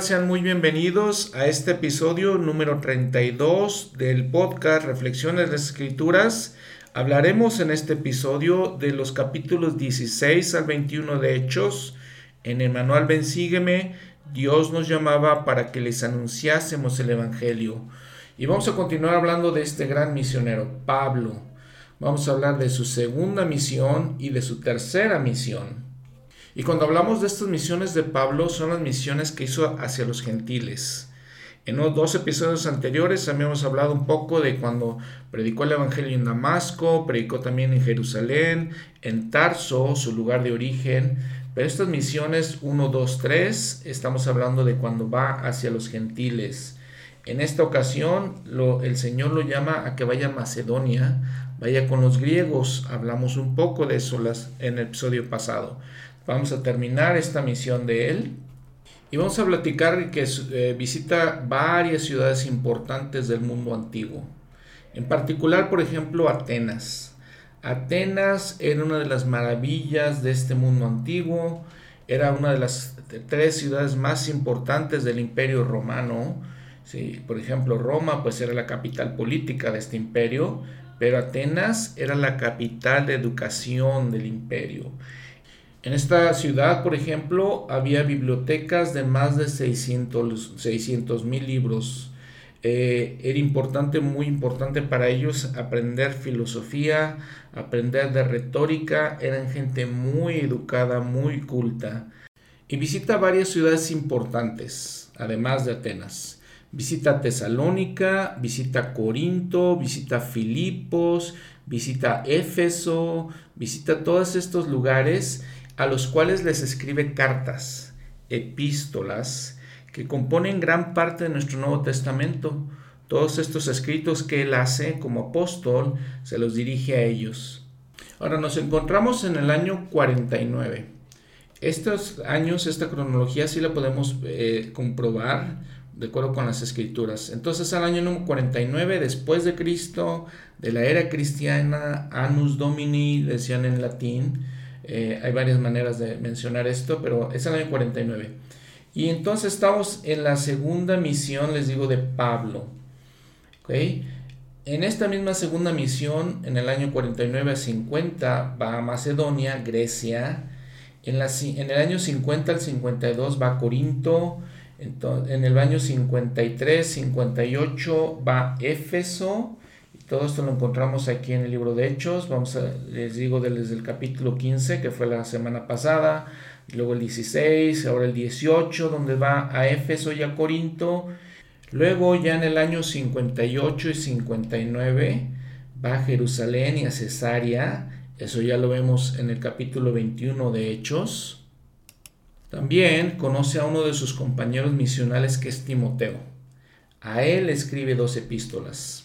Sean muy bienvenidos a este episodio número 32 del podcast Reflexiones de Escrituras. Hablaremos en este episodio de los capítulos 16 al 21 de Hechos. En el manual Ven Sígueme, Dios nos llamaba para que les anunciásemos el Evangelio. Y vamos a continuar hablando de este gran misionero, Pablo. Vamos a hablar de su segunda misión y de su tercera misión. Y cuando hablamos de estas misiones de Pablo, son las misiones que hizo hacia los gentiles. En los dos episodios anteriores habíamos hablado un poco de cuando predicó el Evangelio en Damasco, predicó también en Jerusalén, en Tarso, su lugar de origen. Pero estas misiones 1, 2, 3, estamos hablando de cuando va hacia los gentiles. En esta ocasión el Señor lo llama a que vaya a Macedonia, vaya con los griegos. Hablamos un poco de eso en el episodio pasado. Vamos a terminar esta misión de él y vamos a platicar que eh, visita varias ciudades importantes del mundo antiguo. En particular, por ejemplo, Atenas. Atenas era una de las maravillas de este mundo antiguo, era una de las tres ciudades más importantes del imperio romano. Sí, por ejemplo, Roma pues era la capital política de este imperio, pero Atenas era la capital de educación del imperio. En esta ciudad, por ejemplo, había bibliotecas de más de 600 mil libros. Eh, era importante, muy importante para ellos aprender filosofía, aprender de retórica. Eran gente muy educada, muy culta. Y visita varias ciudades importantes, además de Atenas. Visita Tesalónica, visita Corinto, visita Filipos, visita Éfeso, visita todos estos lugares a los cuales les escribe cartas, epístolas, que componen gran parte de nuestro Nuevo Testamento. Todos estos escritos que él hace como apóstol se los dirige a ellos. Ahora nos encontramos en el año 49. Estos años, esta cronología sí la podemos eh, comprobar de acuerdo con las escrituras. Entonces al año número 49 después de Cristo, de la era cristiana, Anus Domini, decían en latín, eh, hay varias maneras de mencionar esto, pero es el año 49. Y entonces estamos en la segunda misión, les digo, de Pablo. En esta misma segunda misión, en el año 49 a 50, va a Macedonia, Grecia. En, la, en el año 50 al 52 va a Corinto. en el año 53, 58 va a Éfeso. Todo esto lo encontramos aquí en el libro de Hechos. Vamos a, les digo desde el capítulo 15, que fue la semana pasada, luego el 16, ahora el 18, donde va a Éfeso y a Corinto. Luego ya en el año 58 y 59 va a Jerusalén y a Cesarea. Eso ya lo vemos en el capítulo 21 de Hechos. También conoce a uno de sus compañeros misionales que es Timoteo. A él escribe dos epístolas.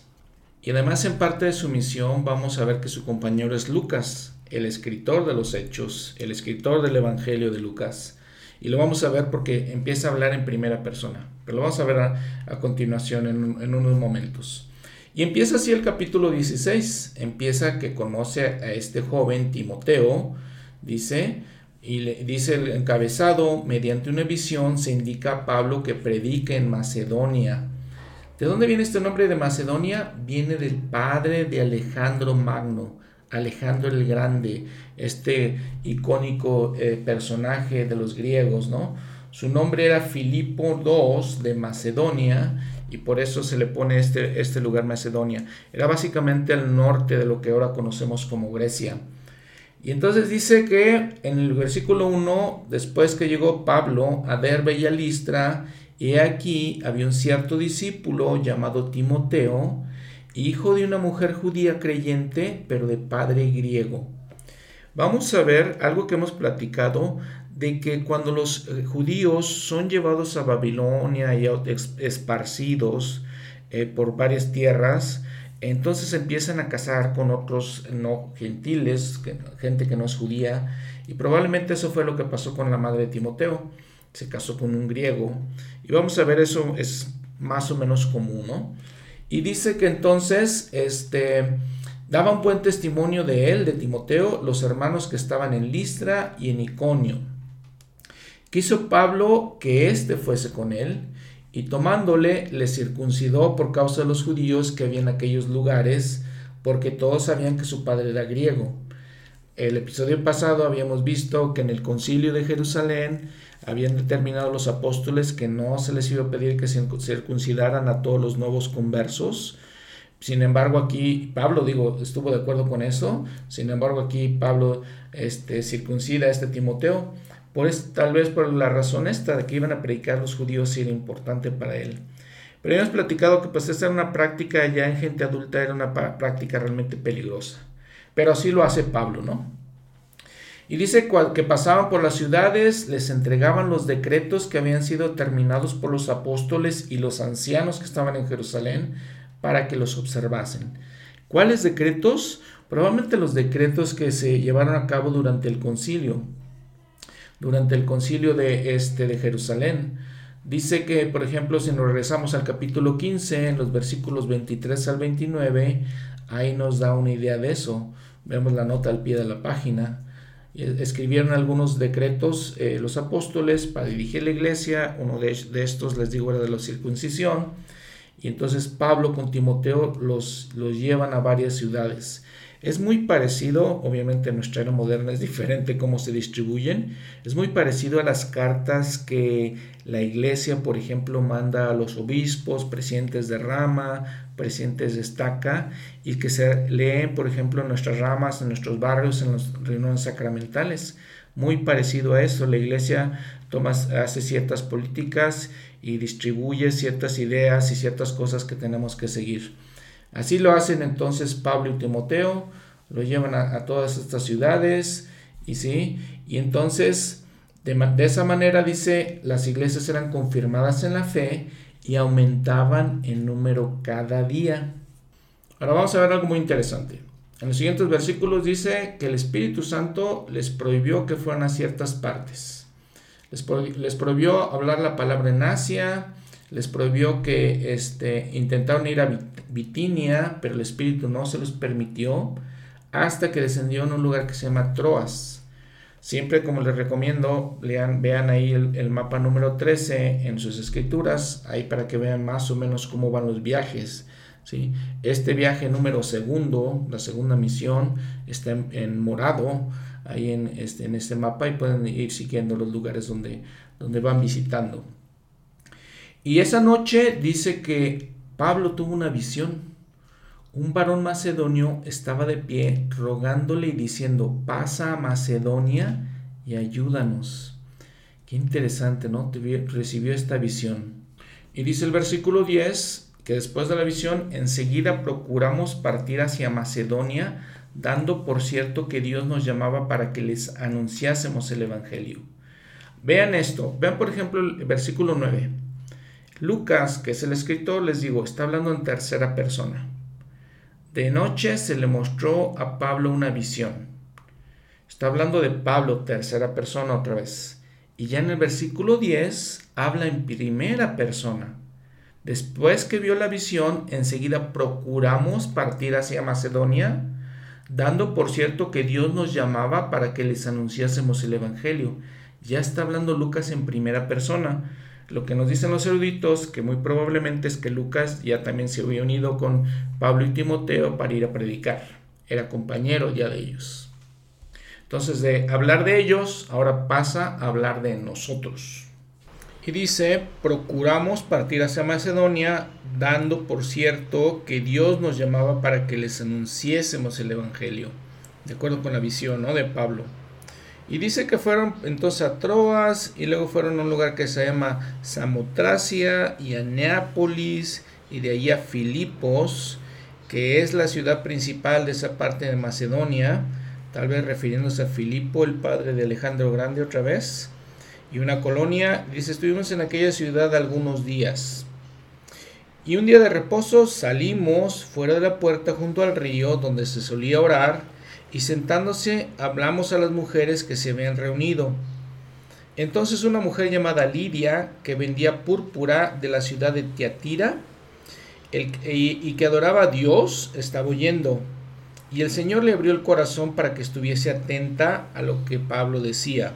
Y además en parte de su misión vamos a ver que su compañero es Lucas, el escritor de los hechos, el escritor del Evangelio de Lucas. Y lo vamos a ver porque empieza a hablar en primera persona. Pero lo vamos a ver a, continuación en, en, unos momentos. Y empieza así el capítulo 16. Empieza que conoce a este joven Timoteo, dice, y le, dice el encabezado, mediante una visión se indica a Pablo que predica en Macedonia ¿De dónde viene este nombre de Macedonia? Viene del padre de Alejandro Magno, Alejandro el Grande, este icónico eh, personaje de los griegos, ¿no? Su nombre era Filipo II de Macedonia y por eso se le pone este, este lugar Macedonia. Era básicamente al norte de lo que ahora conocemos como Grecia. Y entonces dice que en el versículo 1, después que llegó Pablo a Derbe y a Listra, He aquí había un cierto discípulo llamado Timoteo, hijo de una mujer judía creyente, pero de padre griego. Vamos a ver algo que hemos platicado de que cuando los eh, judíos son llevados a Babilonia y esparcidos eh, por varias tierras, entonces empiezan a casar con otros no gentiles, gente que no es judía, y probablemente eso fue lo que pasó con la madre de Timoteo se casó con un griego. Y vamos a ver eso es más o menos común, ¿no? Y dice que entonces, este, daban buen testimonio de él, de Timoteo, los hermanos que estaban en Listra y en Iconio, Quiso Pablo que éste fuese con él, y tomándole le circuncidó por causa de los judíos que había en aquellos lugares, porque todos sabían que su padre era griego. El episodio pasado habíamos visto que en el concilio de Jerusalén habían determinado los apóstoles que no se les iba a pedir que circuncidaran a todos los nuevos conversos. Sin embargo, aquí Pablo, digo, estuvo de acuerdo con eso. Sin embargo, aquí Pablo este, circuncida a este Timoteo. Por tal vez por la razón esta de que iban a predicar los judíos y era importante para él. Pero hemos platicado que pues esta era una práctica ya en gente adulta, era una práctica realmente peligrosa. Pero así lo hace Pablo, ¿no? Y dice que pasaban por las ciudades, les entregaban los decretos que habían sido terminados por los apóstoles y los ancianos que estaban en Jerusalén para que los observasen. ¿Cuáles decretos? Probablemente los decretos que se llevaron a cabo durante el concilio, durante el concilio de, este, de Jerusalén. Dice que, por ejemplo, si nos regresamos al capítulo 15, en los versículos 23 al 29, ahí nos da una idea de eso. Vemos la nota al pie de la página. Escribieron algunos decretos eh, los apóstoles para dirigir la iglesia. Uno de, estos, les digo, era de la circuncisión. Y entonces Pablo con Timoteo los, los llevan a varias ciudades. Es muy parecido, obviamente en nuestra era moderna es diferente cómo se distribuyen, es muy parecido a las cartas que la iglesia, por ejemplo, manda a los obispos, presidentes de rama, presidentes de estaca, y que se leen, por ejemplo, en nuestras ramas, en nuestros barrios, en las reuniones sacramentales. Muy parecido a eso, la iglesia toma, hace ciertas políticas y distribuye ciertas ideas y ciertas cosas que tenemos que seguir. Así lo hacen entonces Pablo y Timoteo, lo llevan a, todas estas ciudades y sí, y entonces de, esa manera dice, las iglesias eran confirmadas en la fe y aumentaban en número cada día. Ahora vamos a ver algo muy interesante. En los siguientes versículos dice que el Espíritu Santo les prohibió que fueran a ciertas partes. Les prohibió hablar la palabra en Asia, les prohibió que este, intentaron ir a Bitinia, pero el Espíritu no se los permitió hasta que descendió en un lugar que se llama Troas. Siempre como les recomiendo, lean, vean ahí el, mapa número 13 en sus escrituras, ahí para que vean más o menos cómo van los viajes. ¿sí? Este viaje número segundo, la segunda misión, está en, morado ahí en este, en este mapa y pueden ir siguiendo los lugares donde, donde van visitando. Y esa noche dice que Pablo tuvo una visión. Un varón macedonio estaba de pie rogándole y diciendo, pasa a Macedonia y ayúdanos. Qué interesante, ¿no? Recibió esta visión. Y dice el versículo 10 que después de la visión enseguida procuramos partir hacia Macedonia, dando por cierto que Dios nos llamaba para que les anunciásemos el Evangelio. Vean esto, vean por ejemplo el versículo 9. Lucas, que es el escritor, les digo, está hablando en tercera persona. De noche se le mostró a Pablo una visión. Está hablando de Pablo, tercera persona otra vez. Y ya en el versículo 10 habla en primera persona. Después que vio la visión, enseguida procuramos partir hacia Macedonia, dando por cierto que Dios nos llamaba para que les anunciásemos el Evangelio. Ya está hablando Lucas en primera persona. Lo que nos dicen los eruditos, que muy probablemente es que Lucas ya también se había unido con Pablo y Timoteo para ir a predicar. Era compañero ya de ellos. Entonces, de hablar de ellos, ahora pasa a hablar de nosotros. Y dice, procuramos partir hacia Macedonia, dando por cierto que Dios nos llamaba para que les anunciésemos el Evangelio, de acuerdo con la visión ¿no? de Pablo. Y dice que fueron entonces a Troas y luego fueron a un lugar que se llama Samotracia y a Neápolis y de ahí a Filipos, que es la ciudad principal de esa parte de Macedonia, tal vez refiriéndose a Filipo, el padre de Alejandro Grande otra vez, y una colonia, dice, estuvimos en aquella ciudad algunos días. Y un día de reposo salimos fuera de la puerta junto al río donde se solía orar, y sentándose hablamos a las mujeres que se habían reunido. Entonces una mujer llamada Lidia, que vendía púrpura de la ciudad de Tiatira y, que adoraba a Dios, estaba oyendo. Y el Señor le abrió el corazón para que estuviese atenta a lo que Pablo decía.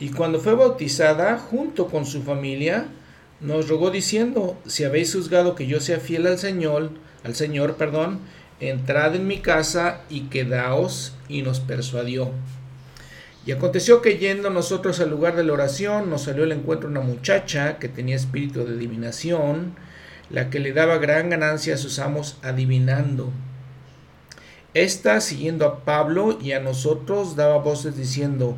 Y cuando fue bautizada, junto con su familia, nos rogó diciendo, si habéis juzgado que yo sea fiel al Señor, al Señor, perdón, entrad en mi casa y quedaos, y nos persuadió. Y aconteció que yendo nosotros al lugar de la oración, nos salió al encuentro una muchacha que tenía espíritu de adivinación, la que le daba gran ganancia a sus amos adivinando. Esta, siguiendo a Pablo y a nosotros, daba voces diciendo,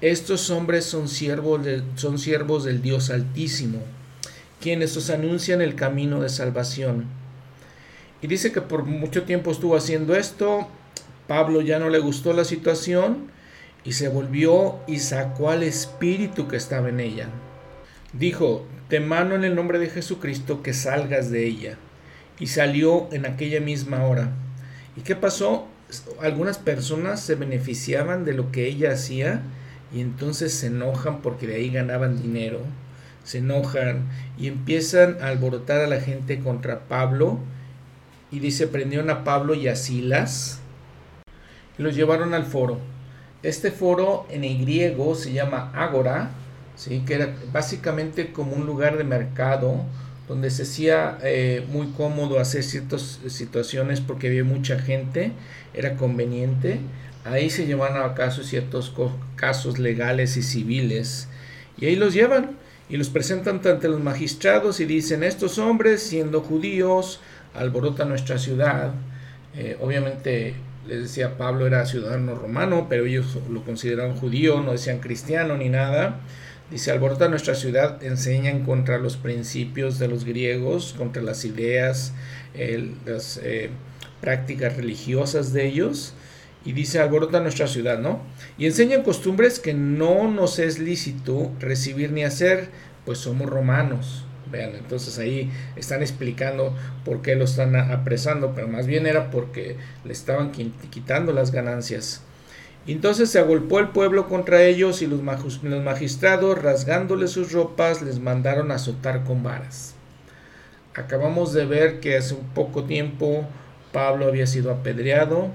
estos hombres son siervos, son siervos del Dios Altísimo, quienes os anuncian el camino de salvación. Y dice que por mucho tiempo estuvo haciendo esto, Pablo ya no le gustó la situación y se volvió y sacó al espíritu que estaba en ella. Dijo, te mano en el nombre de Jesucristo que salgas de ella. Y salió en aquella misma hora. ¿Y qué pasó? Algunas personas se beneficiaban de lo que ella hacía y entonces se enojan porque de ahí ganaban dinero, se enojan y empiezan a alborotar a la gente contra Pablo y dice prendieron a Pablo y a Silas y los llevaron al foro. Este foro en griego se llama Ágora, ¿sí? que era básicamente como un lugar de mercado donde se hacía eh, muy cómodo hacer ciertas situaciones porque había mucha gente, era conveniente. Ahí se llevan a cabo ciertos casos legales y civiles y ahí los llevan y los presentan ante los magistrados y dicen estos hombres siendo judíos alborotan nuestra ciudad. Eh, obviamente les decía Pablo era ciudadano romano, pero ellos lo consideraban judío, no decían cristiano ni nada. Dice, alborota nuestra ciudad, enseñan contra los principios de los griegos, contra las ideas, las eh, prácticas religiosas de ellos. Y dice, alborota nuestra ciudad, ¿no? Y enseñan costumbres que no nos es lícito recibir ni hacer, pues somos romanos. Vean, entonces ahí están explicando por qué lo están apresando, pero más bien era porque le estaban quitando las ganancias. Entonces se agolpó el pueblo contra ellos y los magistrados, rasgándoles sus ropas, les mandaron azotar con varas. Acabamos de ver que hace un poco tiempo Pablo había sido apedreado,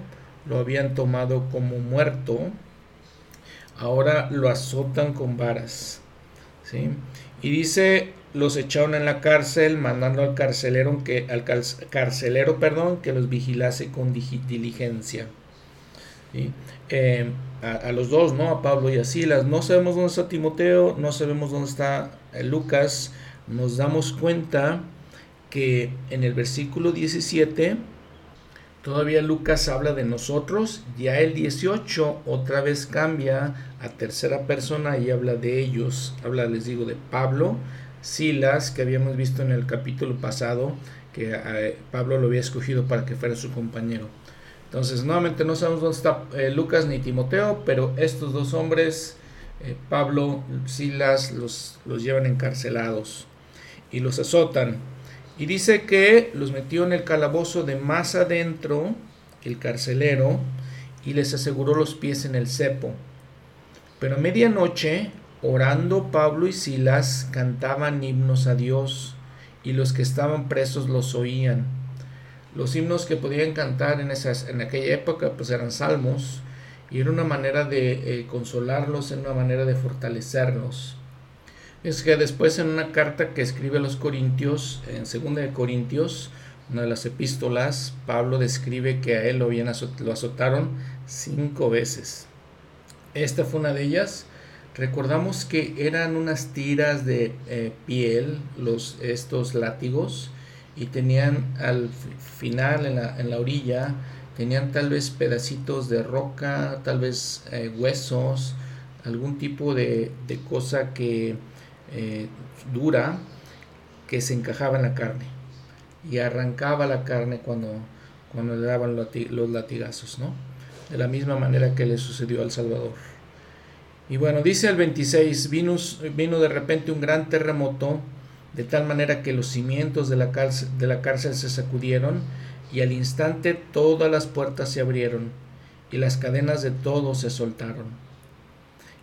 lo habían tomado como muerto, ahora lo azotan con varas. ¿sí? Y dice, los echaron en la cárcel, mandando al carcelero que, al carcelero, perdón, que los vigilase con diligencia. Eh, a, los dos, ¿no? A Pablo y a Silas. No sabemos dónde está Timoteo, no sabemos dónde está eh, Lucas. Nos damos cuenta que en el versículo 17 todavía Lucas habla de nosotros. Ya el 18 otra vez cambia a tercera persona y habla de ellos. Habla, les digo, de Pablo, Silas, que habíamos visto en el capítulo pasado, que eh, Pablo lo había escogido para que fuera su compañero. Entonces, nuevamente no sabemos dónde está eh, Lucas ni Timoteo, pero estos dos hombres, eh, Pablo, Silas, los, los llevan encarcelados y los azotan. Y dice que los metió en el calabozo de más adentro, el carcelero, y les aseguró los pies en el cepo. Pero a medianoche, orando Pablo y Silas, cantaban himnos a Dios, y los que estaban presos los oían los himnos que podían cantar en, esas, en aquella época pues eran salmos y era una manera de eh, consolarlos, era una manera de fortalecerlos. Es que después en una carta que escribe a los Corintios, en segunda de Corintios, una de las epístolas, Pablo describe que a él lo, bien lo azotaron cinco veces. Esta fue una de ellas. Recordamos que eran unas tiras de eh, piel, los, estos látigos, y tenían al final en la, en la orilla tenían tal vez pedacitos de roca, tal vez eh, huesos, algún tipo de, de cosa que eh, dura que se encajaba en la carne y arrancaba la carne cuando, cuando le daban los latigazos, ¿no? De la misma manera que le sucedió al Salvador. Y bueno, dice el 26, vino, de repente un gran terremoto de tal manera que los cimientos de la, cárcel, la se sacudieron y al instante todas las puertas se abrieron y las cadenas de todos se soltaron.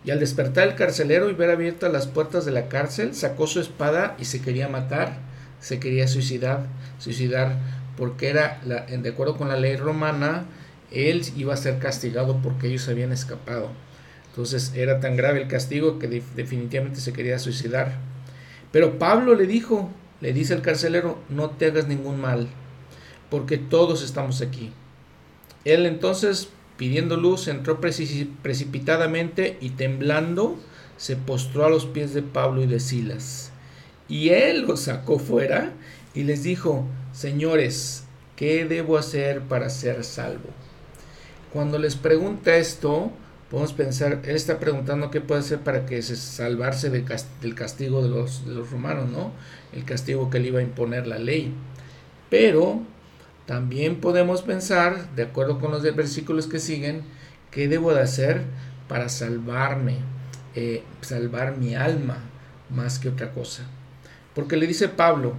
Y al despertar el carcelero y ver abiertas las puertas de la cárcel, sacó su espada y se quería matar, se quería suicidar, suicidar porque era, de acuerdo con la ley romana, él iba a ser castigado porque ellos habían escapado. Entonces era tan grave el castigo que definitivamente se quería suicidar. Pero Pablo le dijo, le dice al carcelero, no te hagas ningún mal, porque todos estamos aquí. Él entonces, pidiendo luz, entró precipitadamente y temblando, se postró a los pies de Pablo y de Silas. Y él los sacó fuera y les dijo, señores, ¿qué debo hacer para ser salvo? Cuando les pregunta esto, podemos pensar, él está preguntando qué puede hacer para que se salvarse del castigo de los, de los romanos, ¿no? El castigo que le iba a imponer la ley. Pero también podemos pensar, de acuerdo con los versículos que siguen, qué debo de hacer para salvarme, eh, salvar mi alma más que otra cosa. Porque le dice Pablo,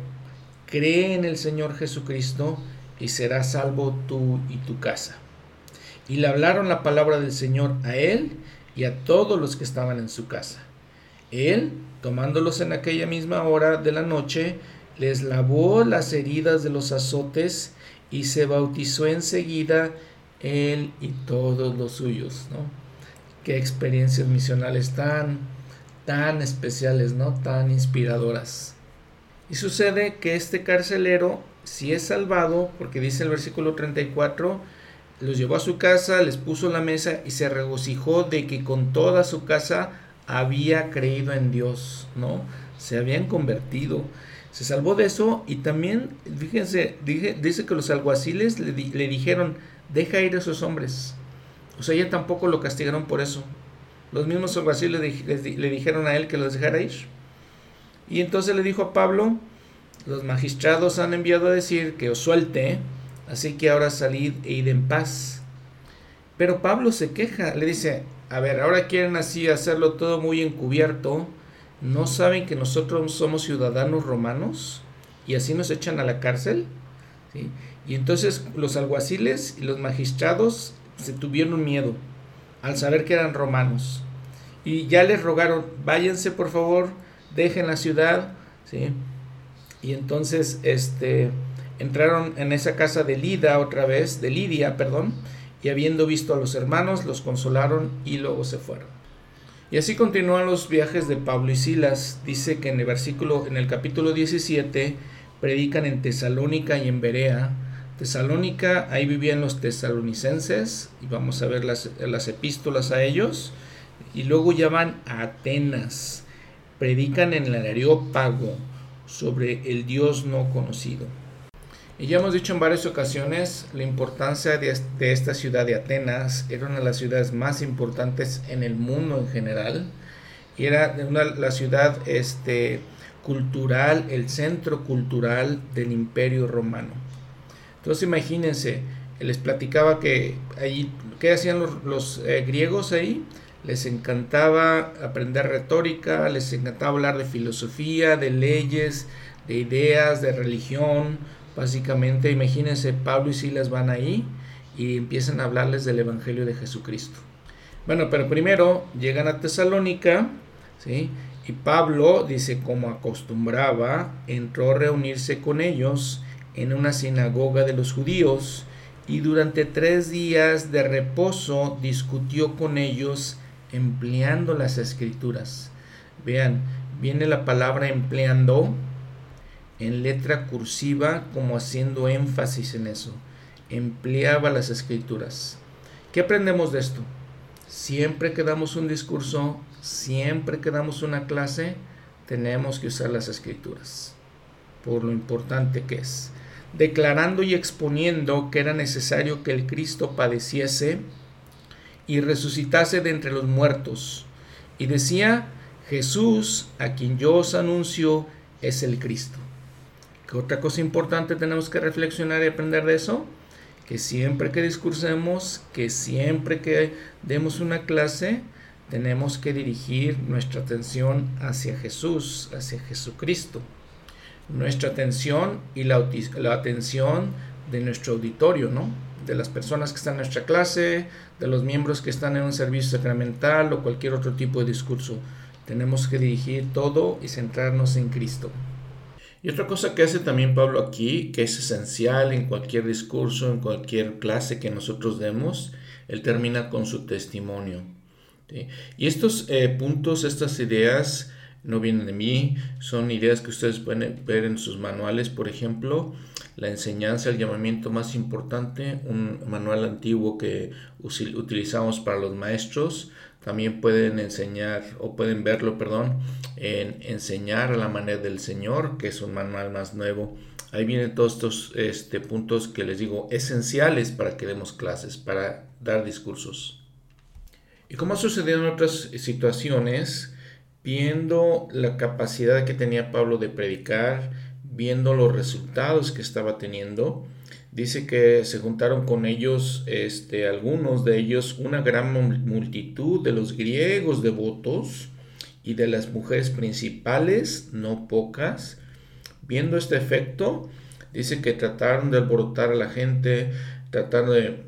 cree en el Señor Jesucristo y serás salvo tú y tu casa. Y le hablaron la palabra del Señor a él y a todos los que estaban en su casa. Él, tomándolos en aquella misma hora de la noche, les lavó las heridas de los azotes y se bautizó enseguida él y todos los suyos, ¿no? Qué experiencias misionales tan, tan especiales, ¿no? Tan inspiradoras. Y sucede que este carcelero, si es salvado, porque dice el versículo 34, los llevó a su casa, les puso la mesa y se regocijó de que con toda su casa había creído en Dios, ¿no? Se habían convertido. Se salvó de eso y también, fíjense, dice que los alguaciles le, dijeron, deja ir a esos hombres. O sea, ya tampoco lo castigaron por eso. Los mismos alguaciles le, dijeron a él que los dejara ir. Y entonces le dijo a Pablo, los magistrados han enviado a decir que os suelte, Así que ahora salid e id en paz. Pero Pablo se queja, le dice, a ver, ahora quieren así hacerlo todo muy encubierto. ¿No saben que nosotros somos ciudadanos romanos? Y así nos echan a la cárcel. Y entonces los alguaciles y los magistrados se tuvieron miedo al saber que eran romanos. Y ya les rogaron, váyanse por favor, dejen la ciudad. ¿sí? Y entonces, este, entraron en esa casa de Lida otra vez, de Lidia, perdón, y habiendo visto a los hermanos, los consolaron y luego se fueron. Y así continúan los viajes de Pablo y Silas. Dice que en el versículo, en el capítulo 17, predican en Tesalónica y en Berea. Tesalónica, ahí vivían los tesalonicenses, y vamos a ver las, las epístolas a ellos. Y luego ya van a Atenas, predican en el Areópago sobre el Dios no conocido. Y ya hemos dicho en varias ocasiones la importancia de, esta ciudad de Atenas. Era una de las ciudades más importantes en el mundo en general. Y era una, la ciudad este, cultural, el centro cultural del imperio romano. Entonces imagínense, les platicaba que allí, ¿qué hacían los, eh, griegos ahí? Les encantaba aprender retórica, les encantaba hablar de filosofía, de leyes, de ideas, de religión, Básicamente, imagínense, Pablo y Silas van ahí y empiezan a hablarles del Evangelio de Jesucristo. Bueno, pero primero llegan a Tesalónica, ¿sí? Y Pablo, dice, como acostumbraba, entró a reunirse con ellos en una sinagoga de los judíos y durante tres días de reposo discutió con ellos empleando las escrituras. Vean, viene la palabra empleando, en letra cursiva como haciendo énfasis en eso. Empleaba las escrituras. ¿Qué aprendemos de esto? Siempre que damos un discurso, siempre que damos una clase, tenemos que usar las escrituras, por lo importante que es. Declarando y exponiendo que era necesario que el Cristo padeciese y resucitase de entre los muertos. Y decía, Jesús, a quien yo os anuncio, es el Cristo. ¿Qué otra cosa importante tenemos que reflexionar y aprender de eso? Que siempre que discursemos, que siempre que demos una clase, tenemos que dirigir nuestra atención hacia Jesús, hacia Jesucristo. Nuestra atención y la, la atención de nuestro auditorio, ¿no? De las personas que están en nuestra clase, de los miembros que están en un servicio sacramental o cualquier otro tipo de discurso. Tenemos que dirigir todo y centrarnos en Cristo. Y otra cosa que hace también Pablo aquí, que es esencial en cualquier discurso, en cualquier clase que nosotros demos, él termina con su testimonio. Y estos eh, puntos, estas ideas, no vienen de mí, son ideas que ustedes pueden ver en sus manuales, por ejemplo, la enseñanza, el llamamiento más importante, un manual antiguo que utilizamos para los maestros, también pueden enseñar o pueden verlo, perdón, en enseñar a la manera del Señor, que es un manual más nuevo. Ahí vienen todos estos este, puntos que les digo esenciales para que demos clases, para dar discursos. Y como ha sucedido en otras situaciones, viendo la capacidad que tenía Pablo de predicar, viendo los resultados que estaba teniendo, dice que se juntaron con ellos, este, algunos de ellos, una gran multitud de los griegos devotos y de las mujeres principales, no pocas. Viendo este efecto, dice que trataron de alborotar a la gente, trataron de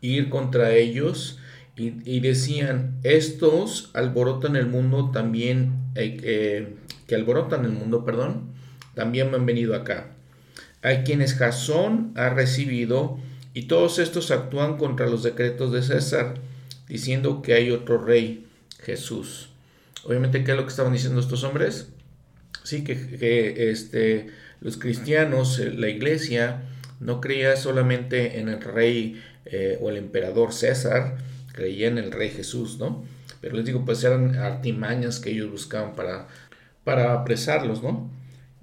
ir contra ellos, y, decían, estos alborotan el mundo también, eh, eh, que alborotan el mundo, perdón, también han venido acá. Hay quienes Jasón ha recibido y todos estos actúan contra los decretos de César, diciendo que hay otro rey, Jesús. Obviamente, ¿qué es lo que estaban diciendo estos hombres? Sí, que, este, los cristianos, eh, la iglesia, no creía solamente en el rey o el emperador César, creía en el Rey Jesús, ¿no? Pero les digo, pues eran artimañas que ellos buscaban para apresarlos, ¿no?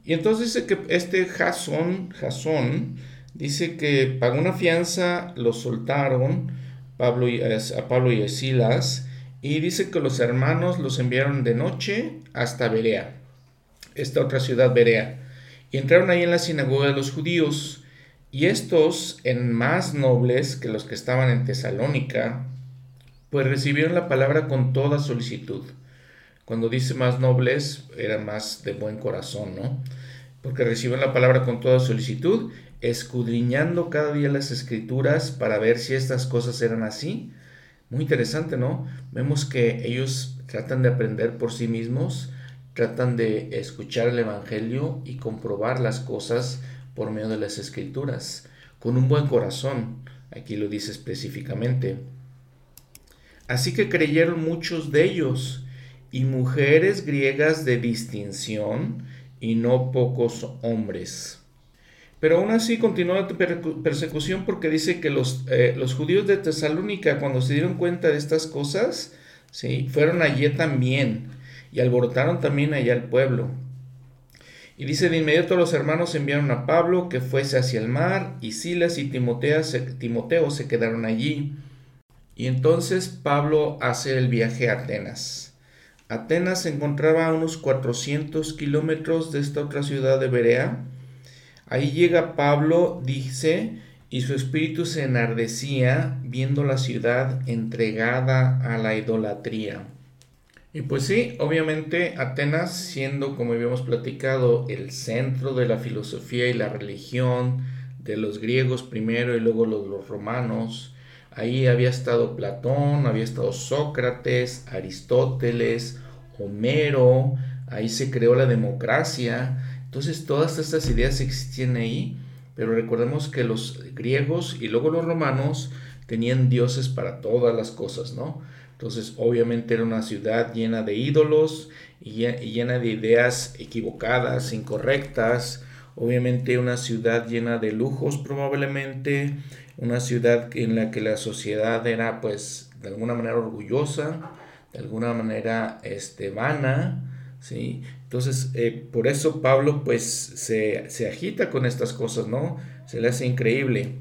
Y entonces dice que este Jasón, Jasón, dice que pagó una fianza, los soltaron Pablo y, a Pablo y a Silas, y dice que los hermanos los enviaron de noche hasta Berea, esta otra ciudad Berea, y entraron ahí en la sinagoga de los judíos, y estos, en más nobles que los que estaban en Tesalónica, pues recibieron la palabra con toda solicitud. Cuando dice más nobles, era más de buen corazón, ¿no? Porque recibieron la palabra con toda solicitud, escudriñando cada día las escrituras para ver si estas cosas eran así. Muy interesante, ¿no? Vemos que ellos tratan de aprender por sí mismos, tratan de escuchar el Evangelio y comprobar las cosas por medio de las escrituras, con un buen corazón. Aquí lo dice específicamente. Así que creyeron muchos de ellos, y mujeres griegas de distinción, y no pocos hombres. Pero aún así continuó la persecución porque dice que los, eh, los judíos de Tesalónica, cuando se dieron cuenta de estas cosas, ¿sí? fueron allí también y alborotaron también allá el pueblo. Y dice, de inmediato los hermanos enviaron a Pablo que fuese hacia el mar, y Silas y Timoteo se quedaron allí. Y entonces Pablo hace el viaje a Atenas. Atenas se encontraba a unos 400 kilómetros de esta otra ciudad de Berea. Ahí llega Pablo, dice, y su espíritu se enardecía viendo la ciudad entregada a la idolatría. Y pues sí, obviamente Atenas siendo, como habíamos platicado, el centro de la filosofía y la religión de los griegos primero y luego los, los romanos, Ahí había estado Platón, había estado Sócrates, Aristóteles, Homero, ahí se creó la democracia. Entonces todas estas ideas existían ahí, pero recordemos que los griegos y luego los romanos tenían dioses para todas las cosas, ¿no? Entonces obviamente era una ciudad llena de ídolos y llena de ideas equivocadas, incorrectas, obviamente una ciudad llena de lujos probablemente, una ciudad en la que la sociedad era pues de alguna manera orgullosa, de alguna manera este, vana, ¿sí? Entonces, eh, por eso Pablo pues se, se, agita con estas cosas, ¿no? Se le hace increíble.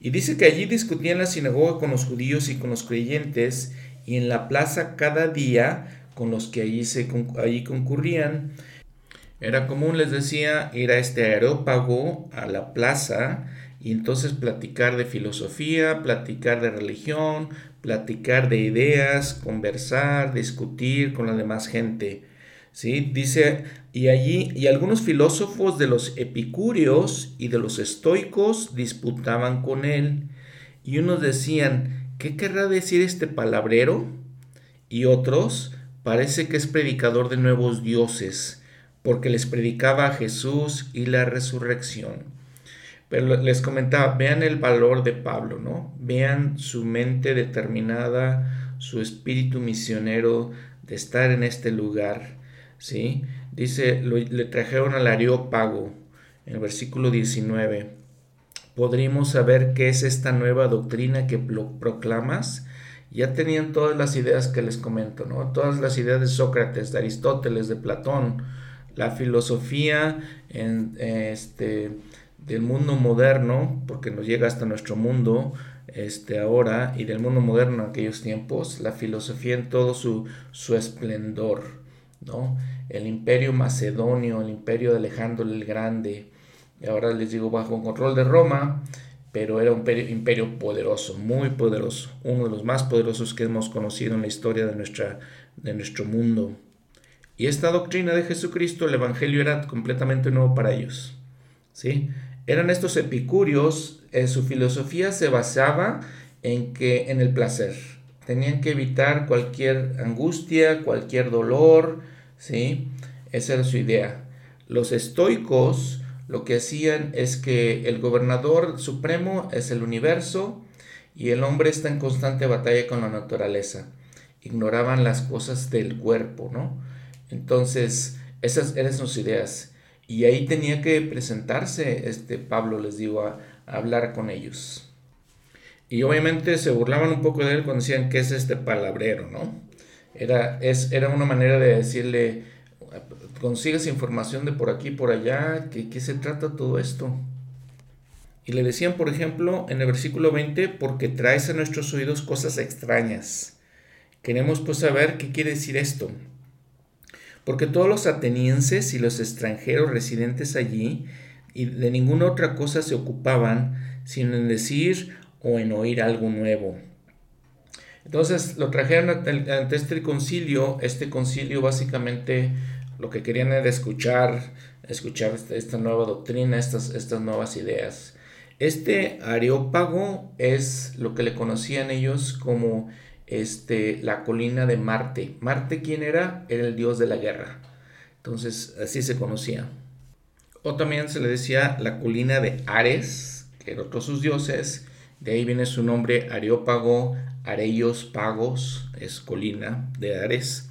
Y dice que allí discutía en la sinagoga con los judíos y con los creyentes y en la plaza cada día con los que allí, se, allí concurrían. Era común, les decía, ir a este aerópago, a la plaza, y entonces platicar de filosofía, platicar de religión, platicar de ideas, conversar, discutir con la demás gente. ¿Sí? Dice, y allí, y algunos filósofos de los epicúreos y de los estoicos disputaban con él, y unos decían, ¿qué querrá decir este palabrero? Y otros, parece que es predicador de nuevos dioses, porque les predicaba a Jesús y la resurrección. Pero les comentaba, vean el valor de Pablo, ¿no? Vean su mente determinada, su espíritu misionero de estar en este lugar. ¿sí? Dice, le trajeron al Areópago, en el versículo 19. ¿Podríamos saber qué es esta nueva doctrina que proclamas? Ya tenían todas las ideas que les comento, ¿no? Todas las ideas de Sócrates, de Aristóteles, de Platón, la filosofía en, este, del mundo moderno, porque nos llega hasta nuestro mundo este, ahora, y del mundo moderno en aquellos tiempos, la filosofía en todo su, su esplendor, ¿no? El imperio macedonio, el imperio de Alejandro el Grande, y ahora les digo bajo control de Roma, pero era un imperio poderoso, muy poderoso, uno de los más poderosos que hemos conocido en la historia de, nuestra, de nuestro mundo. Y esta doctrina de Jesucristo, el Evangelio era completamente nuevo para ellos. ¿Sí? Eran estos epicúreos, en su filosofía se basaba en que en el placer. Tenían que evitar cualquier angustia, cualquier dolor, ¿sí? Esa era su idea. Los estoicos lo que hacían es que el gobernador supremo es el universo y el hombre está en constante batalla con la naturaleza. Ignoraban las cosas del cuerpo, ¿no? Entonces, esas eran sus ideas. Y ahí tenía que presentarse este Pablo, les digo, a, hablar con ellos. Y obviamente se burlaban un poco de él cuando decían que es este palabrero, ¿no? Era, es, era una manera de decirle, consigues información de por aquí y por allá, ¿qué, ¿qué se trata todo esto? Y le decían, por ejemplo, en el versículo 20, porque traes a nuestros oídos cosas extrañas. Queremos pues saber qué quiere decir esto porque todos los atenienses y los extranjeros residentes allí y de ninguna otra cosa se ocupaban sino en decir o en oír algo nuevo. Entonces lo trajeron ante este concilio. Este concilio básicamente lo que querían era escuchar, escuchar esta nueva doctrina, estas, estas nuevas ideas. Este Areópago es lo que le conocían ellos como este, la colina de Marte. Marte, ¿quién era? Era el dios de la guerra. Entonces, así se conocía. O también se le decía la colina de Ares, que era otro de sus dioses. De ahí viene su nombre Areópago, Areios Pagos, es colina de Ares.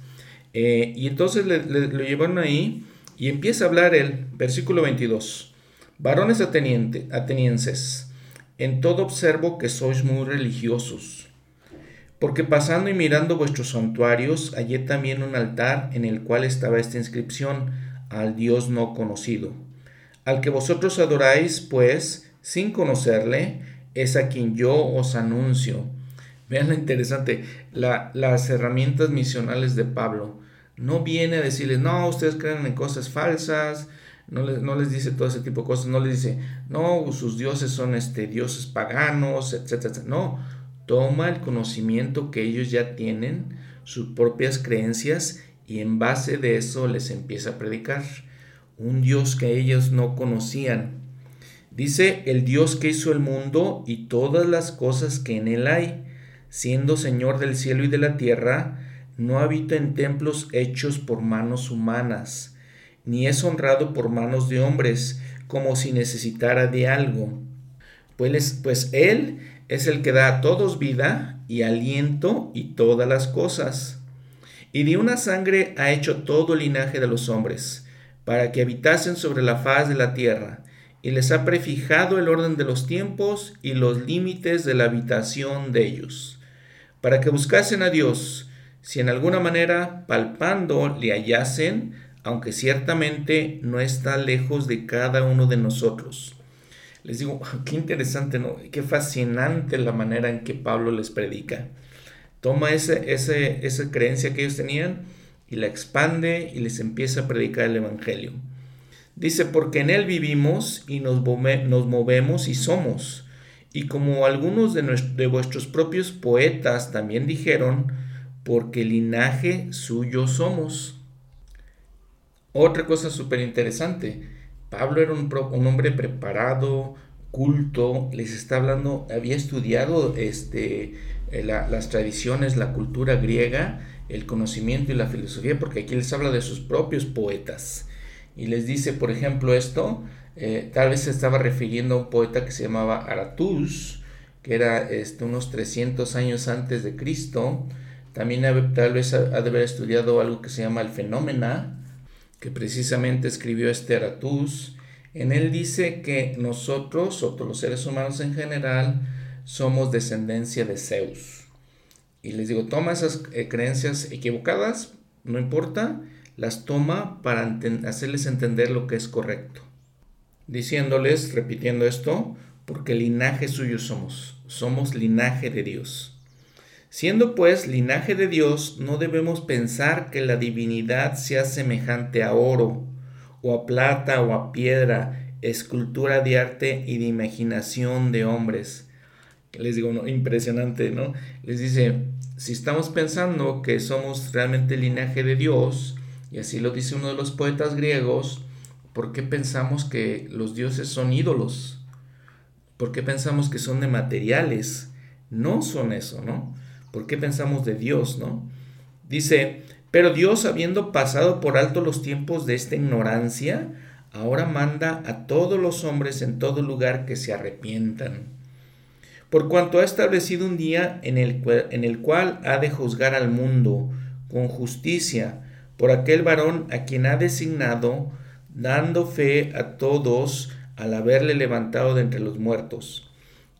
Eh, y entonces le, lo llevaron ahí y empieza a hablar el versículo 22. Varones atenienses, en todo observo que sois muy religiosos porque pasando y mirando vuestros santuarios, hallé también un altar en el cual estaba esta inscripción, al Dios no conocido. Al que vosotros adoráis, pues, sin conocerle, es a quien yo os anuncio. Vean lo interesante, las herramientas misionales de Pablo. No viene a decirles, no, ustedes creen en cosas falsas, no les, dice todo ese tipo de cosas, no les dice, no, sus dioses son este, dioses paganos, etcétera. No, toma el conocimiento que ellos ya tienen, sus propias creencias, y en base de eso les empieza a predicar. Un Dios que ellos no conocían. Dice el Dios que hizo el mundo y todas las cosas que en él hay, siendo Señor del cielo y de la tierra, no habita en templos hechos por manos humanas, ni es honrado por manos de hombres, como si necesitara de algo. Pues, pues Él es el que da a todos vida y aliento y todas las cosas. Y de una sangre ha hecho todo el linaje de los hombres, para que habitasen sobre la faz de la tierra, y les ha prefijado el orden de los tiempos y los límites de la habitación de ellos, para que buscasen a Dios, si en alguna manera palpando le hallasen, aunque ciertamente no está lejos de cada uno de nosotros les digo, qué interesante, ¿no? Qué fascinante la manera en que Pablo les predica. Toma esa creencia que ellos tenían y la expande y les empieza a predicar el Evangelio. Dice, porque en Él vivimos y nos, nos movemos y somos. Y como algunos de, de vuestros propios poetas también dijeron, porque linaje suyo somos. Otra cosa súper interesante Pablo era un, hombre preparado, culto, les está hablando, había estudiado este, eh, las tradiciones, la cultura griega, el conocimiento y la filosofía, porque aquí les habla de sus propios poetas. Y les dice, por ejemplo, esto, eh, tal vez se estaba refiriendo a un poeta que se llamaba Aratus, que era este, unos 300 años antes de Cristo, también tal vez ha, de haber estudiado algo que se llama el fenómena, que precisamente escribió Esteratus. En él dice que nosotros, o todos los seres humanos en general, somos descendencia de Zeus. Y les digo, toma esas eh, creencias equivocadas, no importa, las toma para hacerles entender lo que es correcto. Diciéndoles, repitiendo esto, porque linaje suyo somos, somos linaje de Dios. Siendo pues linaje de Dios, no debemos pensar que la divinidad sea semejante a oro, o a plata, o a piedra, escultura de arte y de imaginación de hombres. Les digo, impresionante, ¿no? Les dice, si estamos pensando que somos realmente linaje de Dios, y así lo dice uno de los poetas griegos, ¿por qué pensamos que los dioses son ídolos? ¿Por qué pensamos que son de materiales? No son eso, ¿no? ¿Por qué pensamos de Dios, no? Dice, pero Dios, habiendo pasado por alto los tiempos de esta ignorancia, ahora manda a todos los hombres en todo lugar que se arrepientan. Por cuanto ha establecido un día en el, en el cual ha de juzgar al mundo con justicia, por aquel varón a quien ha designado, dando fe a todos al haberle levantado de entre los muertos.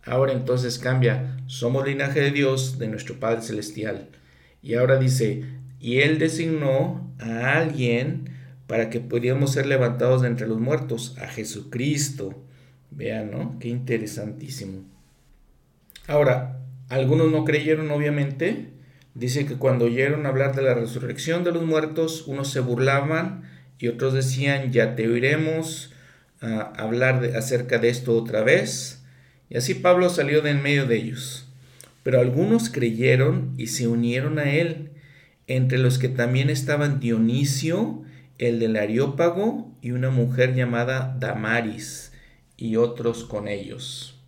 Ahora entonces cambia, somos linaje de Dios, de nuestro Padre Celestial. Y ahora dice, y Él designó a alguien para que pudiéramos ser levantados de entre los muertos, a Jesucristo. Vean, ¿no? Qué interesantísimo. Ahora, algunos no creyeron, obviamente, Dice que cuando oyeron hablar de la resurrección de los muertos, unos se burlaban y otros decían, ya te oiremos a hablar de, acerca de esto otra vez. Y así Pablo salió de en medio de ellos. Pero algunos creyeron y se unieron a él, entre los que también estaban Dionisio, el del Areópago, y una mujer llamada Damaris, y otros con ellos.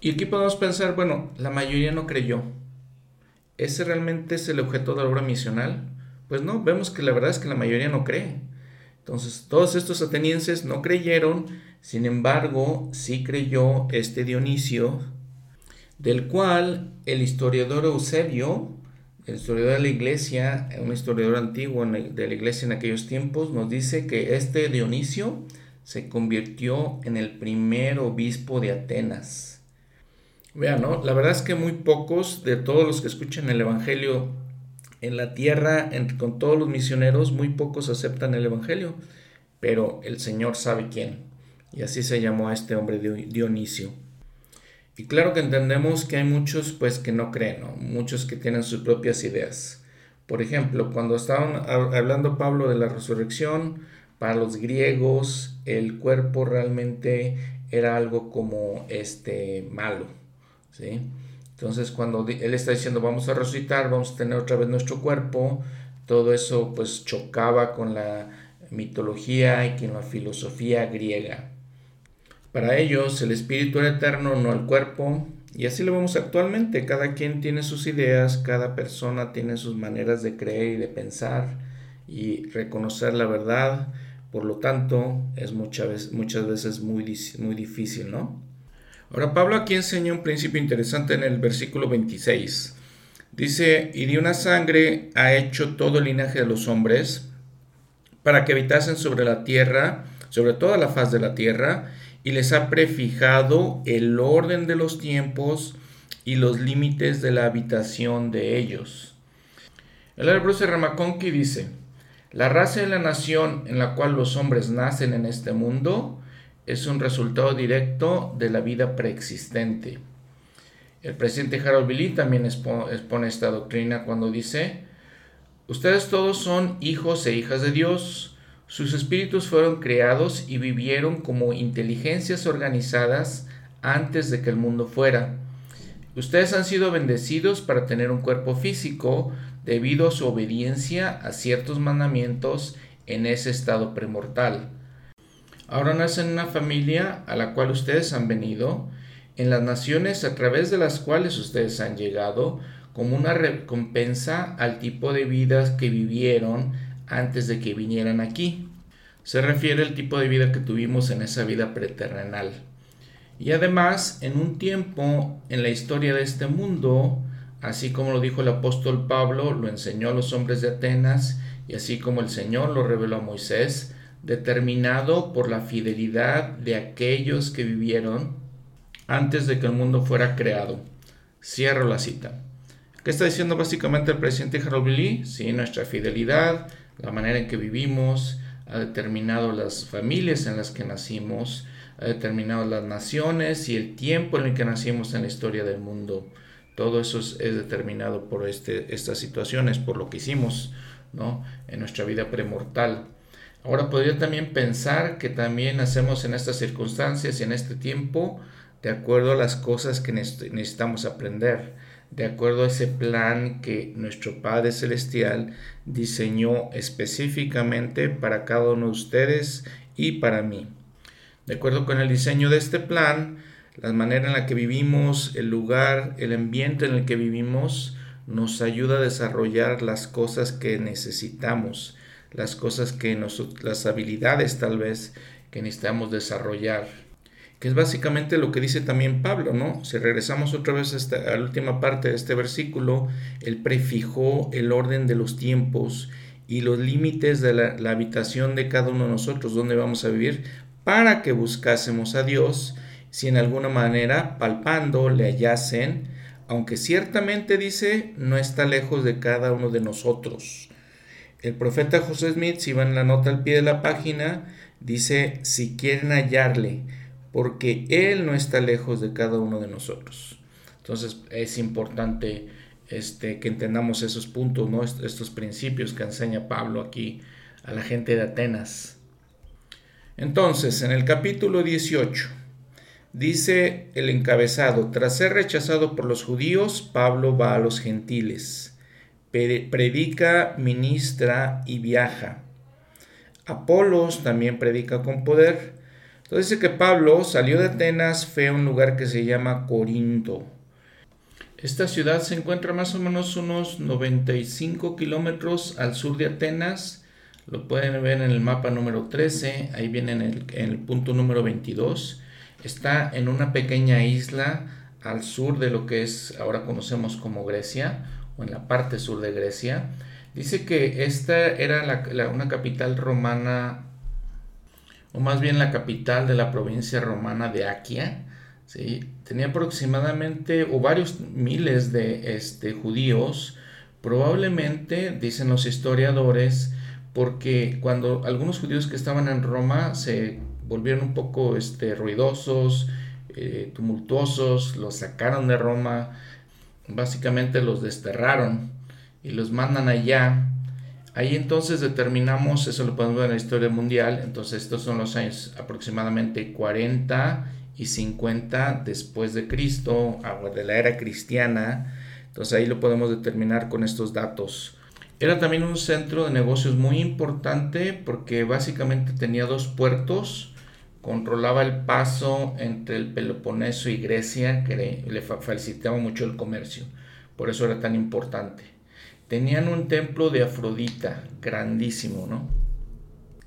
Y aquí podemos pensar, bueno, la mayoría no creyó. ¿ese realmente es el objeto de la obra misional? Pues no, vemos que la verdad es que la mayoría no cree. Entonces, todos estos atenienses no creyeron, sin embargo, sí creyó este Dionisio, del cual el historiador Eusebio, el historiador de la iglesia, un historiador antiguo de la iglesia en aquellos tiempos, nos dice que este Dionisio se convirtió en el primer obispo de Atenas. Vean, ¿no? La verdad es que muy pocos de todos los que escuchan el Evangelio en la tierra, con todos los misioneros, muy pocos aceptan el Evangelio, pero el Señor sabe quién. Y así se llamó a este hombre Dionisio. Y claro que entendemos que hay muchos pues que no creen, muchos que tienen sus propias ideas. Por ejemplo, cuando estaban hablando Pablo de la resurrección, para los griegos el cuerpo realmente era algo como este malo, ¿sí? Entonces cuando él está diciendo vamos a resucitar, vamos a tener otra vez nuestro cuerpo, todo eso pues chocaba con la mitología y con la filosofía griega. Para ellos el espíritu era eterno, no el cuerpo, y así lo vemos actualmente. Cada quien tiene sus ideas, cada persona tiene sus maneras de creer y de pensar y reconocer la verdad. Por lo tanto, es muchas veces, muchas veces muy, muy difícil, ¿no? Ahora Pablo aquí enseña un principio interesante en el versículo 26. Dice, y de una sangre ha hecho todo el linaje de los hombres para que habitasen sobre la tierra, sobre toda la faz de la tierra, y les ha prefijado el orden de los tiempos y los límites de la habitación de ellos. El Bruce Ramaconqui dice, la raza de la nación en la cual los hombres nacen en este mundo es un resultado directo de la vida preexistente. El presidente Harold Billy también expone esta doctrina cuando dice, ustedes todos son hijos e hijas de Dios, sus espíritus fueron creados y vivieron como inteligencias organizadas antes de que el mundo fuera. Ustedes han sido bendecidos para tener un cuerpo físico debido a su obediencia a ciertos mandamientos en ese estado premortal. Ahora nacen en una familia a la cual ustedes han venido, en las naciones a través de las cuales ustedes han llegado, como una recompensa al tipo de vida que vivieron antes de que vinieran aquí. Se refiere al tipo de vida que tuvimos en esa vida preterrenal. Y además, en un tiempo en la historia de este mundo, así como lo dijo el apóstol Pablo, lo enseñó a los hombres de Atenas, y así como el Señor lo reveló a Moisés, determinado por la fidelidad de aquellos que vivieron antes de que el mundo fuera creado. Cierro la cita. ¿Qué está diciendo básicamente el presidente Harold? Sí, nuestra fidelidad, la manera en que vivimos, ha determinado las familias en las que nacimos, ha determinado las naciones y el tiempo en el que nacimos en la historia del mundo. Todo eso es, determinado por este, estas situaciones, por lo que hicimos ¿no? en nuestra vida premortal. Ahora podría también pensar que también hacemos en estas circunstancias y en este tiempo de acuerdo a las cosas que necesitamos aprender, de acuerdo a ese plan que nuestro Padre Celestial diseñó específicamente para cada uno de ustedes y para mí. De acuerdo con el diseño de este plan, la manera en la que vivimos, el lugar, el ambiente en el que vivimos, nos ayuda a desarrollar las cosas que necesitamos las cosas que nosotros, las habilidades tal vez que necesitamos desarrollar. Es básicamente lo que dice también Pablo, ¿no? Si regresamos otra vez a, a la última parte de este versículo, él prefijó el orden de los tiempos y los límites de la, la habitación de cada uno de nosotros, donde vamos a vivir, para que buscásemos a Dios, si en alguna manera palpando le hallasen, aunque ciertamente dice, no está lejos de cada uno de nosotros. El profeta José Smith, si van la nota al pie de la página, dice, si quieren hallarle, porque Él no está lejos de cada uno de nosotros. Entonces es importante este, que entendamos esos puntos, ¿no? estos principios que enseña Pablo aquí a la gente de Atenas. Entonces, en el capítulo 18, dice el encabezado, tras ser rechazado por los judíos, Pablo va a los gentiles predica, ministra y viaja. Apolos también predica con poder. Entonces dice que Pablo salió de Atenas, fue a un lugar que se llama Corinto. Esta ciudad se encuentra más o menos unos 95 kilómetros al sur de Atenas. Lo pueden ver en el mapa número 13, ahí viene en el, punto número 22. Está en una pequeña isla al sur de lo que es ahora conocemos como Grecia o en la parte sur de Grecia, dice que esta era una capital romana, o más bien la capital de la provincia romana de Aquia. ¿sí? Tenía aproximadamente o varios miles de este, judíos, probablemente, dicen los historiadores, porque cuando algunos judíos que estaban en Roma se volvieron un poco este, ruidosos, eh, tumultuosos, los sacaron de Roma, básicamente los desterraron y los mandan allá. Ahí entonces determinamos, eso lo podemos ver en la historia mundial, entonces estos son los años aproximadamente 40 y 50 después de Cristo, de la era cristiana, entonces ahí lo podemos determinar con estos datos. Era también un centro de negocios muy importante porque básicamente tenía dos puertos, controlaba el paso entre el Peloponeso y Grecia, que le facilitaba mucho el comercio, por eso era tan importante. Tenían un templo de Afrodita, grandísimo, ¿no?